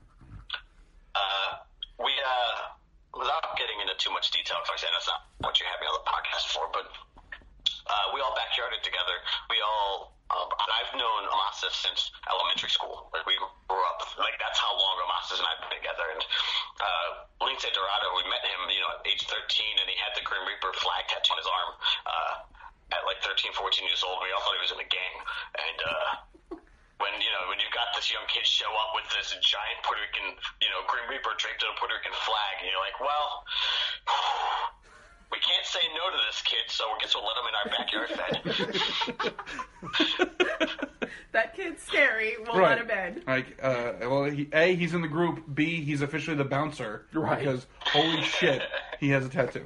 Uh, we, uh, without getting into too much detail, because that's not what you had me on the podcast for, but uh, we all backyarded together. We all, um, I've known Amasis since elementary school. Like we grew up, like that's how long Amasis and I've been together. And uh, Lince Dorado, we met him, you know, at age 13, and he had the Grim Reaper flag tattoo on his arm. Uh, at like 13, 14 years old, we all thought he was in a gang. And uh, when you know when you got this young kid show up with this giant Puerto Rican, you know, Grim Reaper draped in a Puerto Rican flag, and you're like, well, *sighs* we can't say no to this kid, so I guess we'll let him in our backyard fed. *laughs* That kid's scary. We'll Right. let him in. Like, uh, well, he, a he's in the group. B he's officially the bouncer. Right. Because holy shit, he has a tattoo.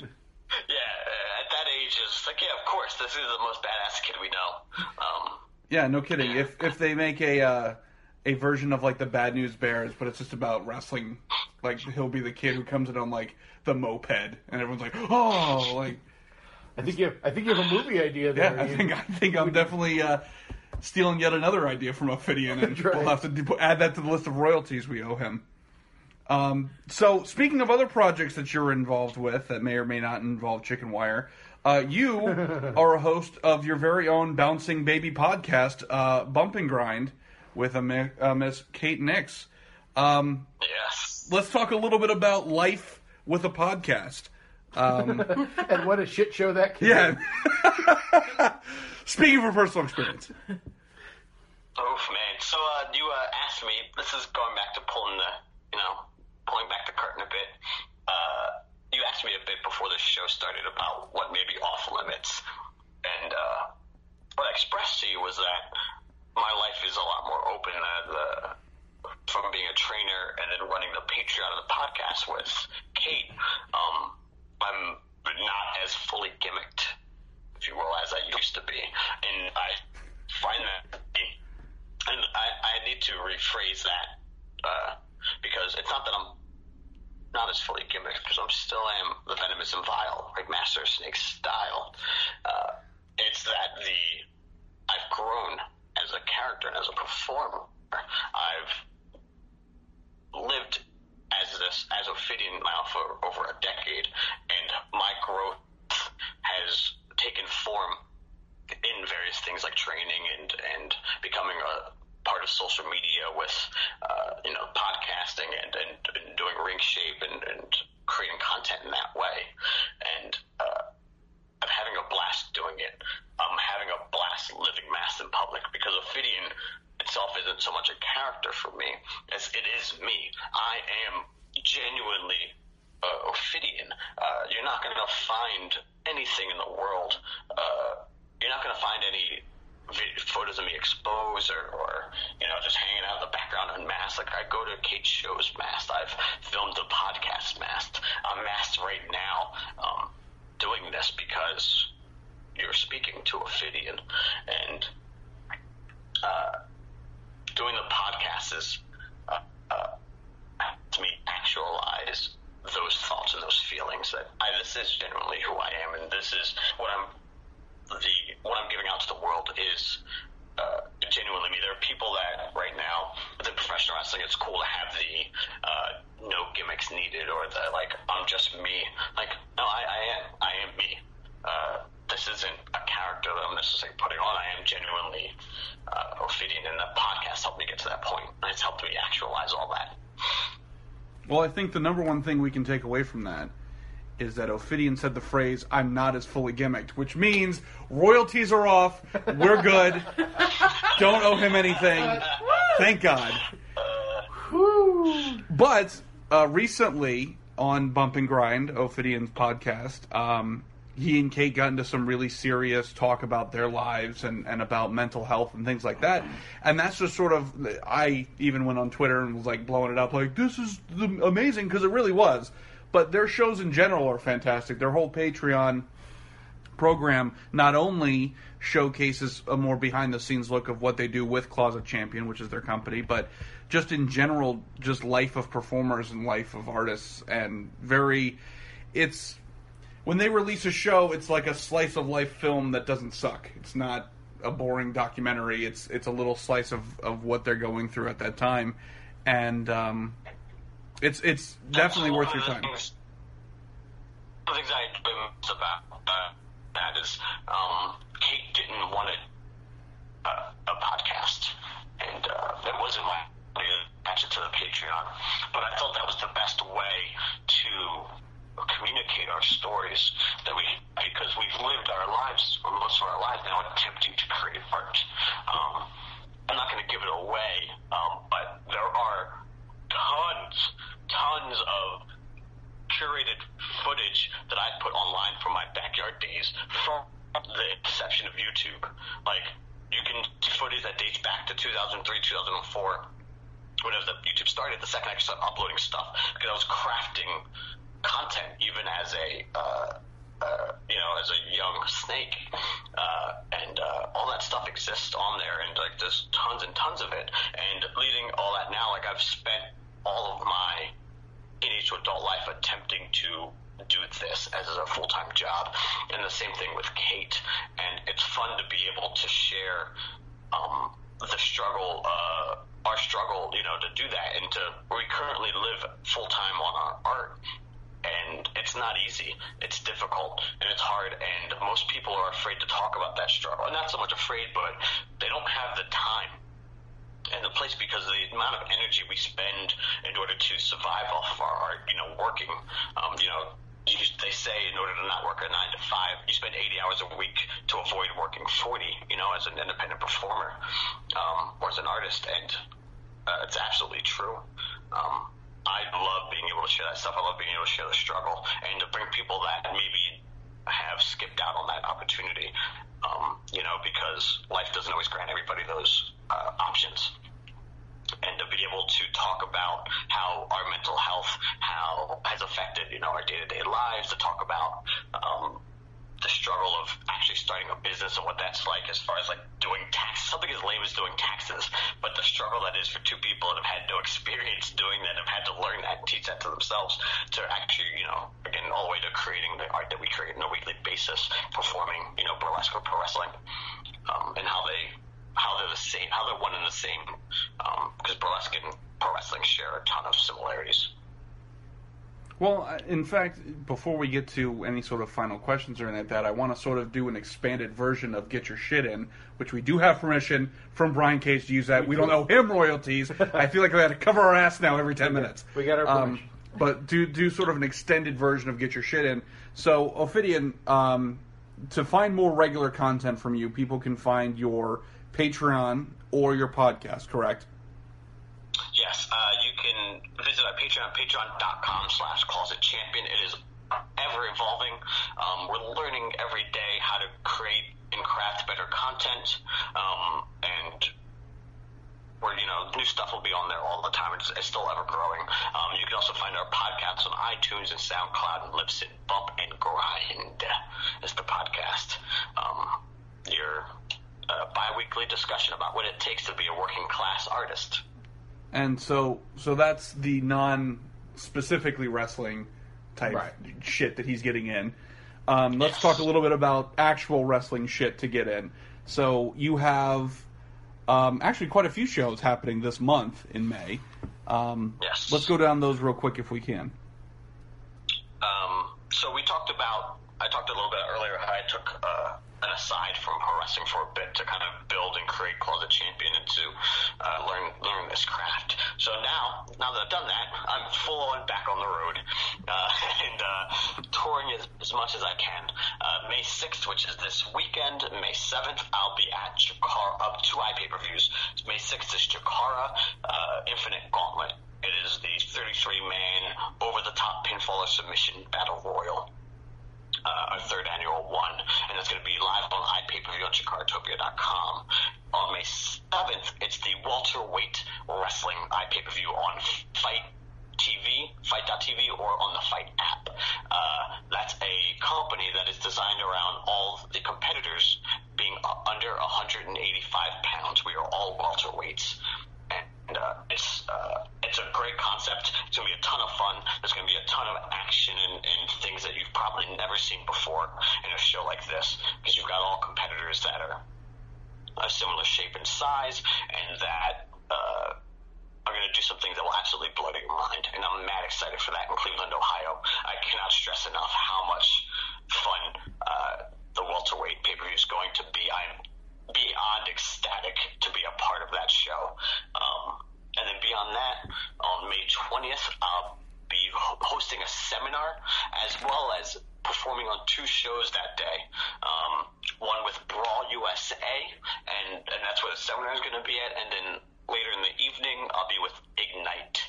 yeah, uh, at that age, it's like, yeah, of course, this is the most badass kid we know. Um, Yeah, no kidding. If if they make a uh, a version of like the Bad News Bears, but it's just about wrestling, like he'll be the kid who comes in on like the moped, and everyone's like, oh, like I think you have, I think you have a movie idea there. yeah. I think I think I'm definitely uh, stealing yet another idea from Ophidian, and *laughs* right. we'll have to add that to the list of royalties we owe him. Um, so, speaking of other projects that you're involved with that may or may not involve Chicken Wire, uh, you *laughs* are a host of your very own Bouncing Baby podcast, uh, Bump and Grind, with a mi- uh, Miss Kate Nix. Um, yes. let's talk a little bit about life with a podcast. Um, *laughs* and what a shit show that kid. yeah. *laughs* Speaking from personal experience. Oof, man. So, uh, you uh, asked me. This is going back to pulling the, you know, pulling back the curtain a bit. Uh, you asked me a bit before the show started about what may be off limits, and uh, what I expressed to you was that my life is a lot more open. The, from being a trainer and then running the Patreon of the podcast with Kate, um, I'm not as fully gimmicked, if you will, as I used to be, and I find that and I, I need to rephrase that uh, because it's not that I'm not as fully gimmicked because I'm still am the venomous and vile, like Master Snake style. Uh, it's that the I've grown as a character and as a performer. I've lived as this as Ophidian now for over a decade, and my growth has taken form in various things like training and and becoming a part of social media with uh, you know podcasting and, and, and doing ring shape and, and creating content in that way and uh, I'm having a blast doing it I'm having a blast living mass in public because Ophidian itself isn't so much a character for me as it is me I am genuinely uh, Ophidian. Uh, you're not going to find anything in the world. Uh, you're not going to find any photos of me exposed or, or, you know, just hanging out in the background unmasked. Like, I go to Kate's shows masked. I've filmed a podcast masked. I'm masked right now um, doing this because you're speaking to Ophidian. And uh, doing the podcast is uh, uh, to me actualize those thoughts and those feelings that I, this is genuinely who I am, and this is what I'm the what I'm giving out to the world is uh, genuinely me. There are people that right now within professional wrestling, it's cool to have the uh, no gimmicks needed or the like I'm just me. Like no, I, I am I am me. Uh, this isn't a character that I'm necessarily putting on. I am genuinely uh, Ophidian, and the podcast helped me get to that point. It's helped me actualize all that. Well, I think the number one thing we can take away from that is that Ophidian said the phrase, I'm not as fully gimmicked, which means royalties are off, we're good, don't owe him anything. Thank God. But uh, recently on Bump and Grind, Ophidian's podcast, um, he and Kate got into some really serious talk about their lives and, and about mental health and things like that. And that's just sort of, I even went on Twitter and was like blowing it up, like, this is the, amazing, because it really was. But their shows in general are fantastic. Their whole Patreon program not only showcases a more behind the scenes look of what they do with Closet Champion, which is their company, but just in general, just life of performers and life of artists, and very, it's when they release a show, it's like a slice of life film that doesn't suck. It's not a boring documentary. It's it's a little slice of, of what they're going through at that time, and um, it's it's definitely One worth your time. things- things I about uh, that is um, taxes, but the struggle that is for two people that have had no *laughs* experience doing that, have had to learn that and teach that to themselves to actually, you know, again all the way to creating the art that we create on a weekly basis, performing, you know, burlesque or pro wrestling. Um, and how they how they're the same how they're one and the same. because burlesque and pro wrestling share a ton of similarities. Well, uh, in fact, before we get to any sort of final questions or anything like that, I want to sort of do an expanded version of "Get Your Shit In," which we do have permission from Brian Cage to use that. We don't owe him royalties. I feel like we have to cover our ass now every ten minutes. We got our Um, but do do sort of an extended version of "Get Your Shit In." So, Ophidian, um, to find more regular content from you, people can find your Patreon or your podcast. Correct? Yes, uh, you can visit our Patreon, patreon.com slash closet champion. It is ever evolving. Um, we're learning every day how to create and craft better content. Um, and we're, you know, new stuff will be on there all the time. It's, it's still ever growing. Um, you can also find our podcasts on iTunes and SoundCloud and Libsyn. Bump and Grind is the podcast. Um, your uh, bi-weekly discussion about what it takes to be a working class artist. And so, so that's the non specifically wrestling type Right. shit that he's getting in. Um, let's talk a little bit about actual wrestling shit to get in. So you have um, actually quite a few shows happening this month in May. Um, Yes. Let's go down those real quick if we can. Um, so we talked about, I talked a little bit earlier how I took uh, an aside from pro wrestling for a bit to kind of build and create Closet Champion and to uh, learn learn this craft. So now, now that I've done that, I'm full on back on the road uh, *laughs* and uh, touring as, as much as I can. Uh, May 6th, which is this weekend, May 7th, I'll be at Chikara, up two eye pay-per-views. May 6th is Chikara uh, Infinite Gauntlet. It is the 33-man over-the-top pinfall or submission battle royal uh, our third annual one, and it's going to be live on iPayPerView on Chikartopia.com. On May 7th, it's the Welterweight Wrestling iPayPerView on Fight TV, Fight.tv, or on the Fight app. Uh, that's a company that is designed around all the competitors being under 185 pounds. We are all welterweights. And uh, it's uh, it's a great concept. It's going to be a ton of fun. There's going to be a ton of action and, and things that you've probably never seen before in a show like this because you've got all competitors that are a similar shape and size and that uh, are going to do something that will absolutely blow your mind. And I'm mad excited for that in Cleveland, Ohio. I cannot stress enough how much fun uh, the welterweight pay per view is going to be. I'm beyond ecstatic to be a part of that show. Um, and then beyond that, on May 20th, I'll be hosting a seminar as well as performing on two shows that day. Um, one with Brawl USA, and, and that's where the seminar is going to be at. And then later in the evening, I'll be with Ignite,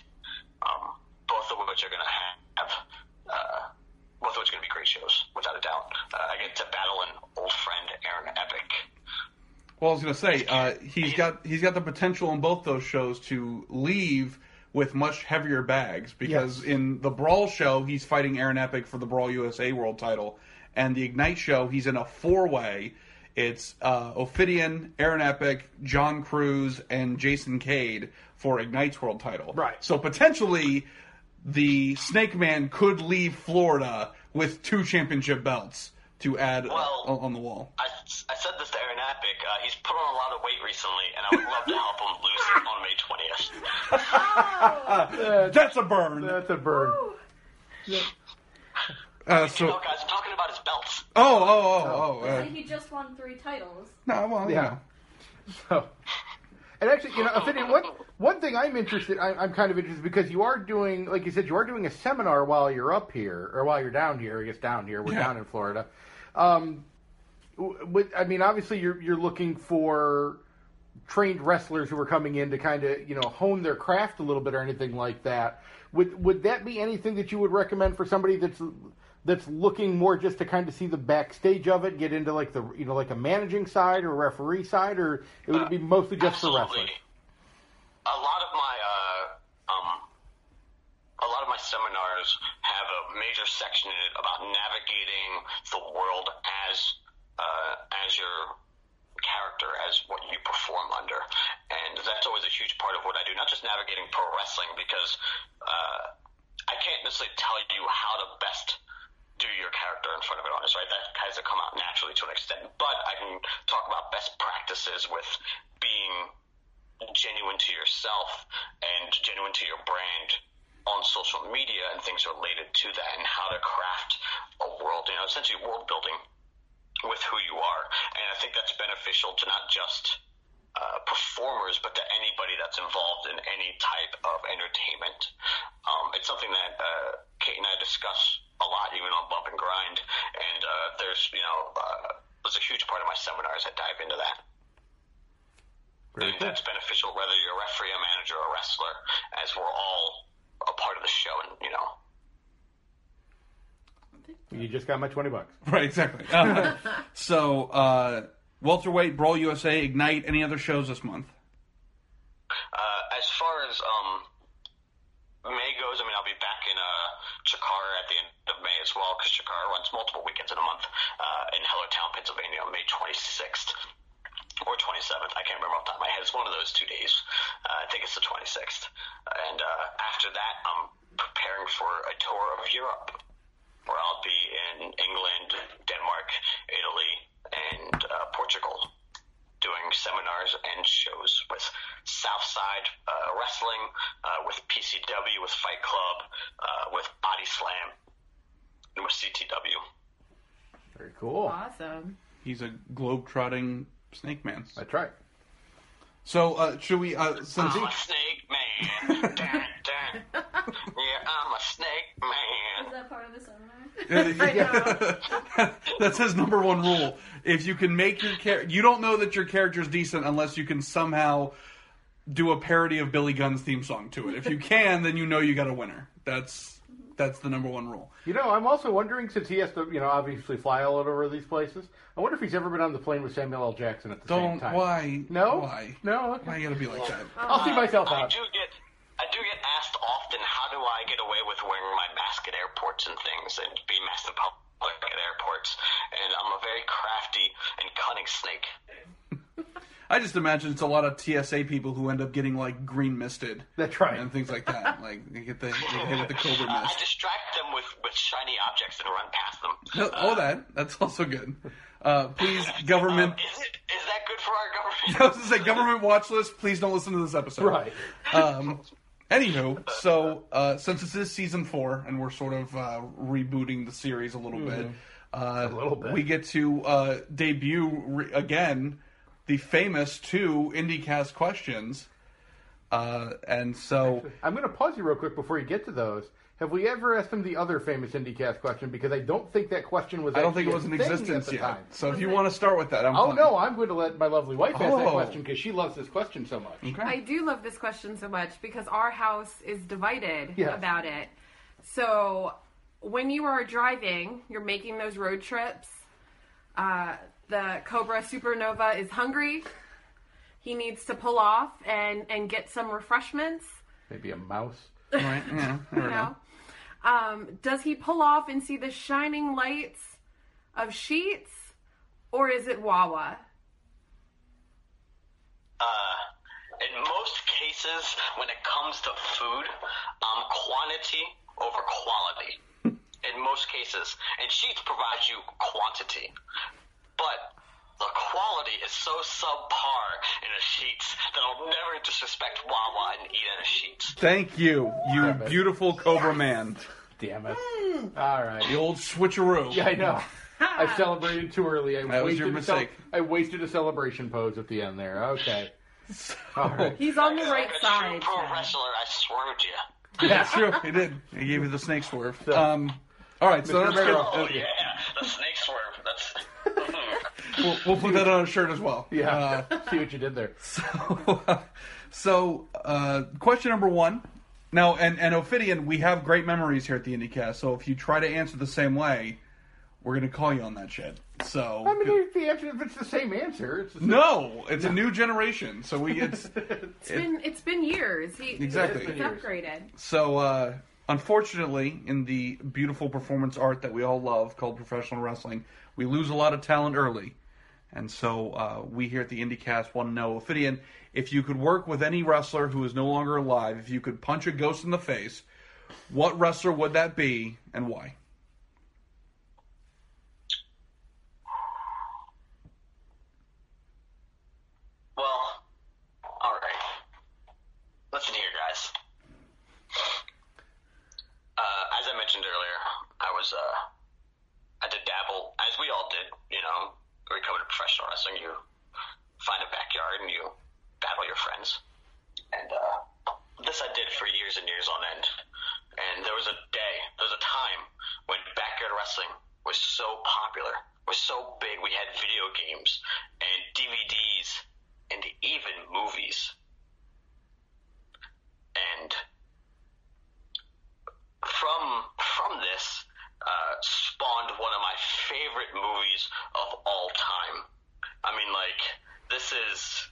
um, both of which are going to have. Uh, both of which are going to be great shows, without a doubt. Uh, I get to battle an old friend, Aaron Epic. Well, I was gonna say uh, he's got he's got the potential on both those shows to leave with much heavier bags because Yes. in the Brawl show he's fighting Aaron Epic for the Brawl USA World Title, and the Ignite show he's in a four way. It's uh, Ophidian, Aaron Epic, John Cruz, and Jason Cade for Ignite's World Title. Right. So potentially, the Snake Man could leave Florida with two championship belts to add Well- on on the wall. I, I said this to Aaron Epic. Uh, he's put on a lot of weight recently, and I would love to help him lose it on May 20th. *laughs* That's a burn. That's a burn. Uh, so, You know, guys, I'm talking about his belts. oh, oh, oh, oh. Uh, he just won three titles. no, well, you Yeah. know. So, and actually, you know, Ophidian, one one thing I'm interested, I, I'm kind of interested because you are doing, like you said, you are doing a seminar while you're up here or while you're down here. I guess down here, we're Yeah. down in Florida. Um, I mean, obviously, you're you're looking for trained wrestlers who are coming in to kind of you know hone their craft a little bit or anything like that. Would would that be anything that you would recommend for somebody that's that's looking more just to kind of see the backstage of it, get into like the you know like a managing side or referee side, or it would be mostly just for Absolutely. wrestling? A lot of my uh, um, a lot of my seminars major section in it about navigating the world as uh, as your character, as what you perform under, and that's always a huge part of what I do. Not just navigating pro wrestling, because uh, I can't necessarily tell you how to best do your character in front of an audience, right? That has to come out naturally to an extent. But I can talk about best practices with being genuine to yourself and genuine to your brand on social media and things related to that and how to craft a world, you know, essentially world building with who you are. And I think that's beneficial to not just uh, performers, but to anybody that's involved in any type of entertainment. Um, it's something that uh, Kate and I discuss a lot, even on Bump and Grind. And uh, there's, you know, uh, there's a huge part of my seminars that dive into that. Very and that's beneficial whether you're a referee, a manager, or a wrestler, as we're all a part of the show. And you know, You just got my twenty bucks. *laughs* Right, exactly. Uh, so, uh, welterweight, Brawl USA, Ignite, any other shows this month? uh, as far as um, May goes, I mean, I'll be back in uh, Chikara at the end of May as well because Chikara runs multiple weekends in a month uh, in Hellertown, Pennsylvania, on May 26th. Or 27th, I can't remember off the top of my head. It's one of those two days. Uh, I think it's the 26th. And uh, after that, I'm preparing for a tour of Europe, where I'll be in England, Denmark, Italy, and uh, Portugal, doing seminars and shows with Southside uh, Wrestling, uh, with PCW, with Fight Club, uh, with Body Slam, and with CTW. Very cool. Awesome. He's a globe-trotting snake man. That's right. So, uh, should we, uh, since I'm a snake man. *laughs* dun, dun. Yeah, I'm a snake man. Is that part of the seminar? That's his number one rule. If you can make your character, you don't know that your character's decent unless you can somehow do a parody of Billy Gunn's theme song to it. If you can, then you know you got a winner. That's that's the number one rule. You know, I'm also wondering since he has to, you know, obviously fly all over these places. I wonder if he's ever been on the plane with Samuel L. Jackson at the time. Don't same time. why No. why No. Okay. why you gotta be like that? I'll see myself I out. do get I do get asked often how do I get away with wearing my mask at airports and things and be masked in public at airports and I'm a very crafty and cunning snake. I just imagine it's a lot of TSA people who end up getting like green misted That's right. and things like that. like they get the they get hit with the *laughs* cobra Uh, I mist. distract them with, with shiny objects and run past them. No, oh, that that's also good. Uh, please, *laughs* government. Um, is it is that good for our government? *laughs* I was going to say government watch list. Please don't listen to this episode. Right. Um, anywho, so uh, since this is season four and we're sort of uh, rebooting the series a little bit, uh, Mm-hmm. A little bit. we get to uh, debut re- again the famous two IndyCast questions. Uh, and so, I'm going to pause you real quick before you get to those. Have we ever asked him the other famous IndyCast question? Because I don't think that question was. I don't think it was in existence yet. time. So, if you want to start with that, I'm Oh fine. no, I'm going to let my lovely wife ask that Oh. question because she loves this question so much. Okay. I do love this question so much because our house is divided Yes. about it. So when you are driving, you're making those road trips. Uh, the Cobra Supernova is hungry. He needs to pull off and and get some refreshments. Maybe a mouse. Right, yeah, I don't *laughs* You know. know. Um, does he pull off and see the shining lights of Sheetz, or is it Wawa? Uh, in most cases, when it comes to food, um, quantity over quality. *laughs* In most cases, and Sheetz provide you quantity, but the quality is so subpar in a Sheetz that I'll never disrespect Wawa and eat in a Sheetz. Thank you, you Damn it. beautiful Cobra man. Damn it! All right. The old switcheroo. Yeah, I know. I *laughs* celebrated too early. I That was wasted your a cel- mistake. I wasted a celebration pose at the end there. Okay. *laughs* All right. He's on the right like a side. true pro Chad. wrestler, I swerved you. That's *laughs* true. He did. He gave you the snake swerve. Um, all right, so Mr. that's Romero. Oh yeah, the snake swerve. That's. We'll, we'll put that on a shirt as well. Yeah. *laughs* See what you did there. Uh, so, uh, question number one. Now, and, and Ophidian, we have great memories here at the IndyCast, so if you try to answer the same way, we're going to call you on that shit. So, I mean, if the answer, if it's the same answer, it's same. no, it's a new generation, so we it's *laughs* It's been it's been years. He, Exactly. He's It's been years. upgraded. So, uh, unfortunately, in the beautiful performance art that we all love called professional wrestling, we lose a lot of talent early. And so, uh, we here at the IndyCast want to know, Ophidian, if you could work with any wrestler who is no longer alive, if you could punch a ghost in the face, what wrestler would that be and why? Well, all right guys. Uh, as I mentioned earlier, I was uh, I did dabble, as we all did. You know, when we come to professional wrestling, you find a backyard and you battle your friends. And uh, this I did for years and years on end. And there was a day, there was a time when backyard wrestling was so popular, was so big. We had video games and DVDs and even movies. And from from this uh, spawned one of my favorite movies of all time. I mean, like this is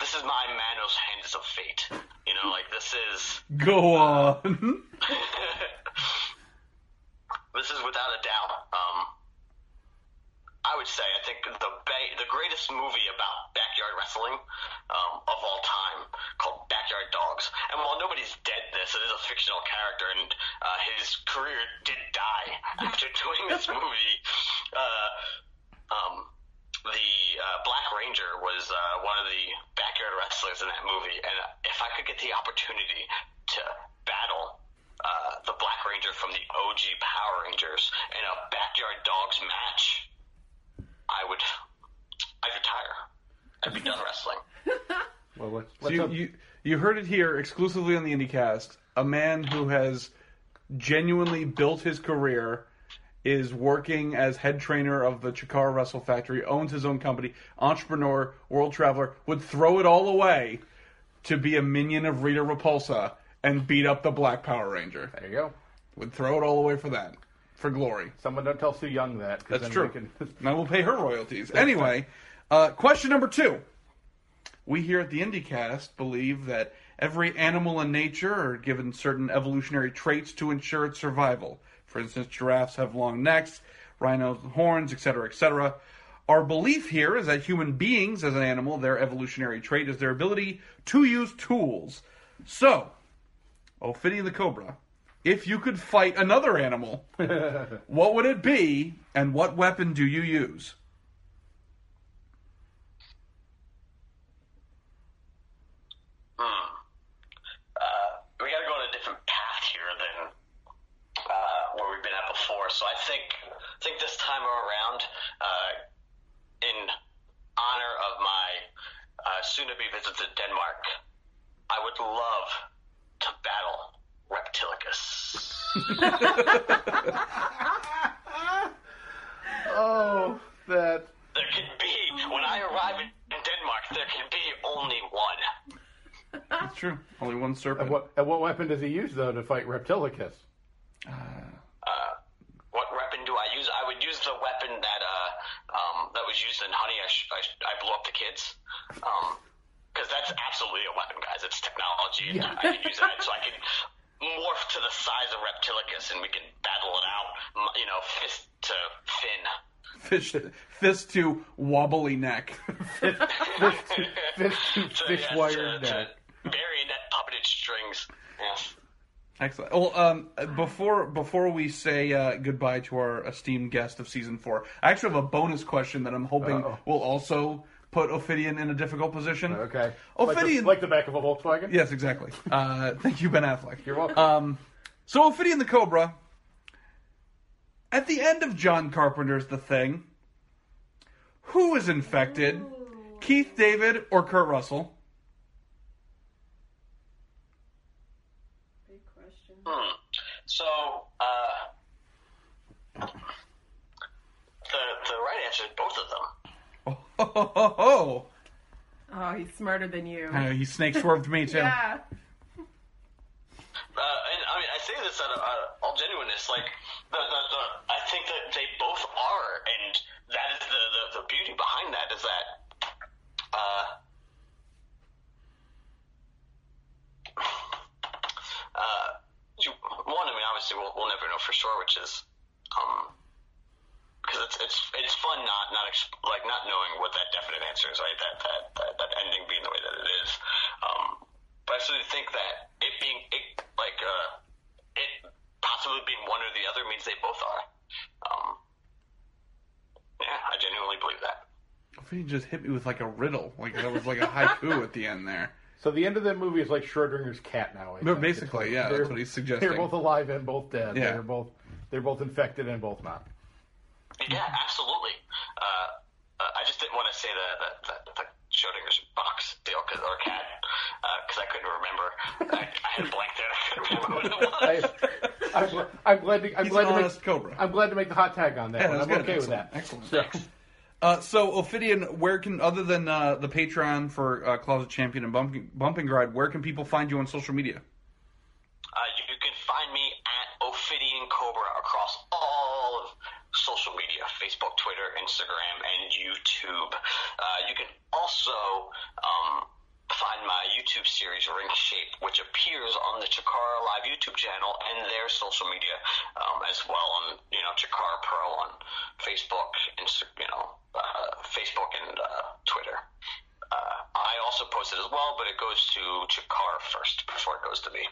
this is my Manos Hands of Fate. You know, like this is Go on. *laughs* this is without a doubt. Um, I would say I think the ba- the greatest movie about backyard wrestling um, of all time called Backyard Dogs. And while nobody's dead, in this it is a fictional character, and uh, his career did die after doing this movie. Uh, um, the uh, Black Ranger was uh, one of the backyard wrestlers in that movie, and if I could get the opportunity to battle uh, the Black Ranger from the OG Power Rangers in a backyard dogs match, I would, I'd retire. I'd be done wrestling. Well, let's, So let's you, you, heard it here exclusively on the IndyCast. A man who has genuinely built his career is working as head trainer of the Chikara Wrestle Factory, owns his own company, entrepreneur, world traveler, would throw it all away to be a minion of Rita Repulsa and beat up the Black Power Ranger. there you go. Would throw it all away for that, for glory. Someone don't tell Sue Young that. That's true. can- And I will pay her royalties. Anyway, uh, question number two. We here at the IndyCast believe that every animal in nature are given certain evolutionary traits to ensure its survival. For instance, giraffes have long necks, rhinos horns, etc., etc. Our belief here is that human beings, as an animal, their evolutionary trait is their ability to use tools. So, Ophidian the Cobra, if you could fight another animal, *laughs* what would it be, and what weapon do you use? Uh, we got to go on a different path here than uh, where we've been at before. So I think I think this time around, uh, in honor of my uh, soon-to-be visit to Denmark, I would love to battle Reptilicus. *laughs* Oh, that. There can be when I arrive in in Denmark, there can be only one. That's true. Only one serpent. And what, and what weapon does he use, though, to fight Reptilicus? What weapon do I use? I would use the weapon that uh um that was used in Honey I sh- I, sh- I blew up the kids. Um, because that's absolutely a weapon, guys. It's technology. and Yeah. I can use that so I can morph to the size of Reptilicus and we can battle it out. You know, fist to fin. Fish, fist to wobbly neck. *laughs* Fist fist to *laughs* So, fish yes, wire to, neck. to marionette puppeted strings. Yes. Excellent. Well, um, before before we say uh, goodbye to our esteemed guest of season four, I actually have a bonus question that I'm hoping Uh-oh. will also put Ophidian in a difficult position. Okay. Like the, Ophidian. like the back of a Volkswagen? yes, exactly. Uh, *laughs* thank you, Ben Affleck. You're welcome. Um, so Ophidian the Cobra. At the end of John Carpenter's The Thing, who is infected? Keith David or Kurt Russell? Big question. Hmm. So, uh, the the right answer is both of them. Oh, ho, ho, ho, ho. Oh, he's smarter than you. Uh, he snake swerved me too. Yeah. Uh, and I mean, I say this out of uh, all genuineness. Like, the, the, the, I think that they both are, and that is the, the, the beauty behind that is that, uh, *sighs* uh, you, one, I mean, obviously we'll, we'll never know for sure, which is, um, because it's it's it's fun not not exp- like not knowing what that definite answer is, right? That that that, that ending being the way that it is. Um, but I actually think that it being it, like uh, it possibly being one or the other means they both are. Um, yeah, I genuinely believe that. Ophidian just hit me with like a riddle. Like that was like a haiku at the end there. So the end of that movie is like Schrodinger's cat now. I No, think. basically, yeah, that's They're- what he's suggesting. They're both alive and both dead. Yeah. They're both they're both infected and both not. Yeah, absolutely. Uh, uh, I just didn't want to say the the, the, the Schrodinger's box deal 'cause- or cat because I couldn't remember. I, I had a blank there. I couldn't remember what it was. *laughs* I, I'm, I'm glad to I'm He's glad an to make cobra. I'm glad to make the hot tag on that. Yeah, one. I'm good. okay with that. Excellent. Uh, so Ophidian, where can other than uh, the Patreon for uh, Closet Champion and Bumping, Bumping Gride, where can people find you on social media? Uh, you, you can find me at Ophidian Cobra across all of social media Facebook, Twitter, Instagram, and YouTube. Uh, you can also um, find my YouTube series, Ring Shape, which appears on the Chikara Live YouTube channel and their social media um, as well on, you know, Chikara Pro on Facebook, Insta, you know, uh, Facebook and uh, Twitter. Uh, I also post it as well, but it goes to Chikara first before it goes to me.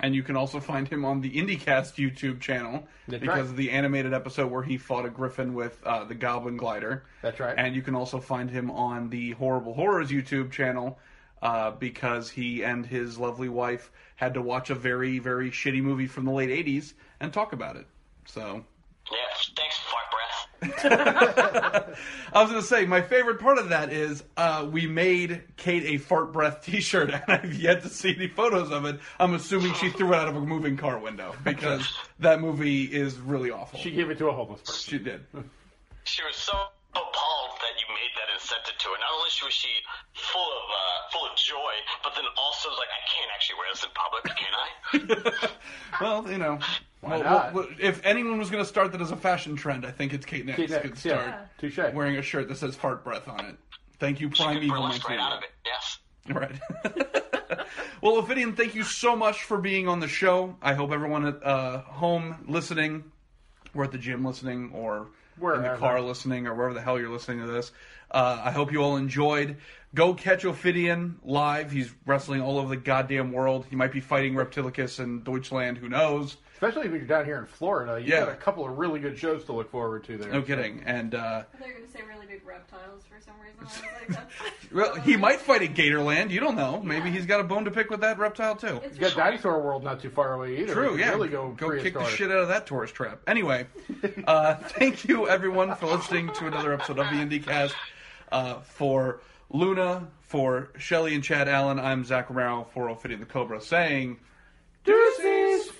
And you can also find him on the IndyCast YouTube channel That's because right. of the animated episode where he fought a griffin with uh, the Goblin Glider. That's right. And you can also find him on the Horrible Horrors YouTube channel uh, because he and his lovely wife had to watch a very, very shitty movie from the late 80s and talk about it. So Yeah, thanks, fart breath. *laughs* I was going to say, my favorite part of that is uh, we made Kate a fart breath T-shirt, *laughs* and I've yet to see any photos of it. I'm assuming she threw it out of a moving car window *laughs* because that movie is really awful. She gave it to a homeless person. She did. She was so appalled that you made that and sent it to her. Not only was she full of uh, full of joy, but then also like, I can't actually wear this in public, can I? *laughs* well, you know, well, not? well, if anyone was going to start that as a fashion trend, I think it's Kate Nix Kate could Nix, start yeah. Touche. wearing a shirt that says fart breath on it. Thank you, She Prime could Evil. burlesque right out of it. Yes. Right. *laughs* well, Ophidian, thank you so much for being on the show. I hope everyone at uh, home listening, or at the gym listening, or in the car listening or wherever the hell you're listening to this. Uh, I hope you all enjoyed. Go catch Ophidian live. He's wrestling all over the goddamn world. He might be fighting Reptilicus in Deutschland. Who knows? Especially if you're down here in Florida, you've Yeah. got a couple of really good shows to look forward to there. No kidding. And uh, I thought you were going to say really big reptiles for some reason. I was like, that's. *laughs* well, he might fight at Gatorland. You don't know. Maybe he's got a bone to pick with that reptile too. It's You got really- Dinosaur World not too far away either. True, We yeah. can Really go, go kick the shit out of that tourist trap. Anyway, *laughs* uh, thank you everyone for listening to another episode of the IndyCast. Uh, for Luna, for Shelly and Chad Allen, I'm Zach Romero for Ophidian the Cobra saying, Deuces!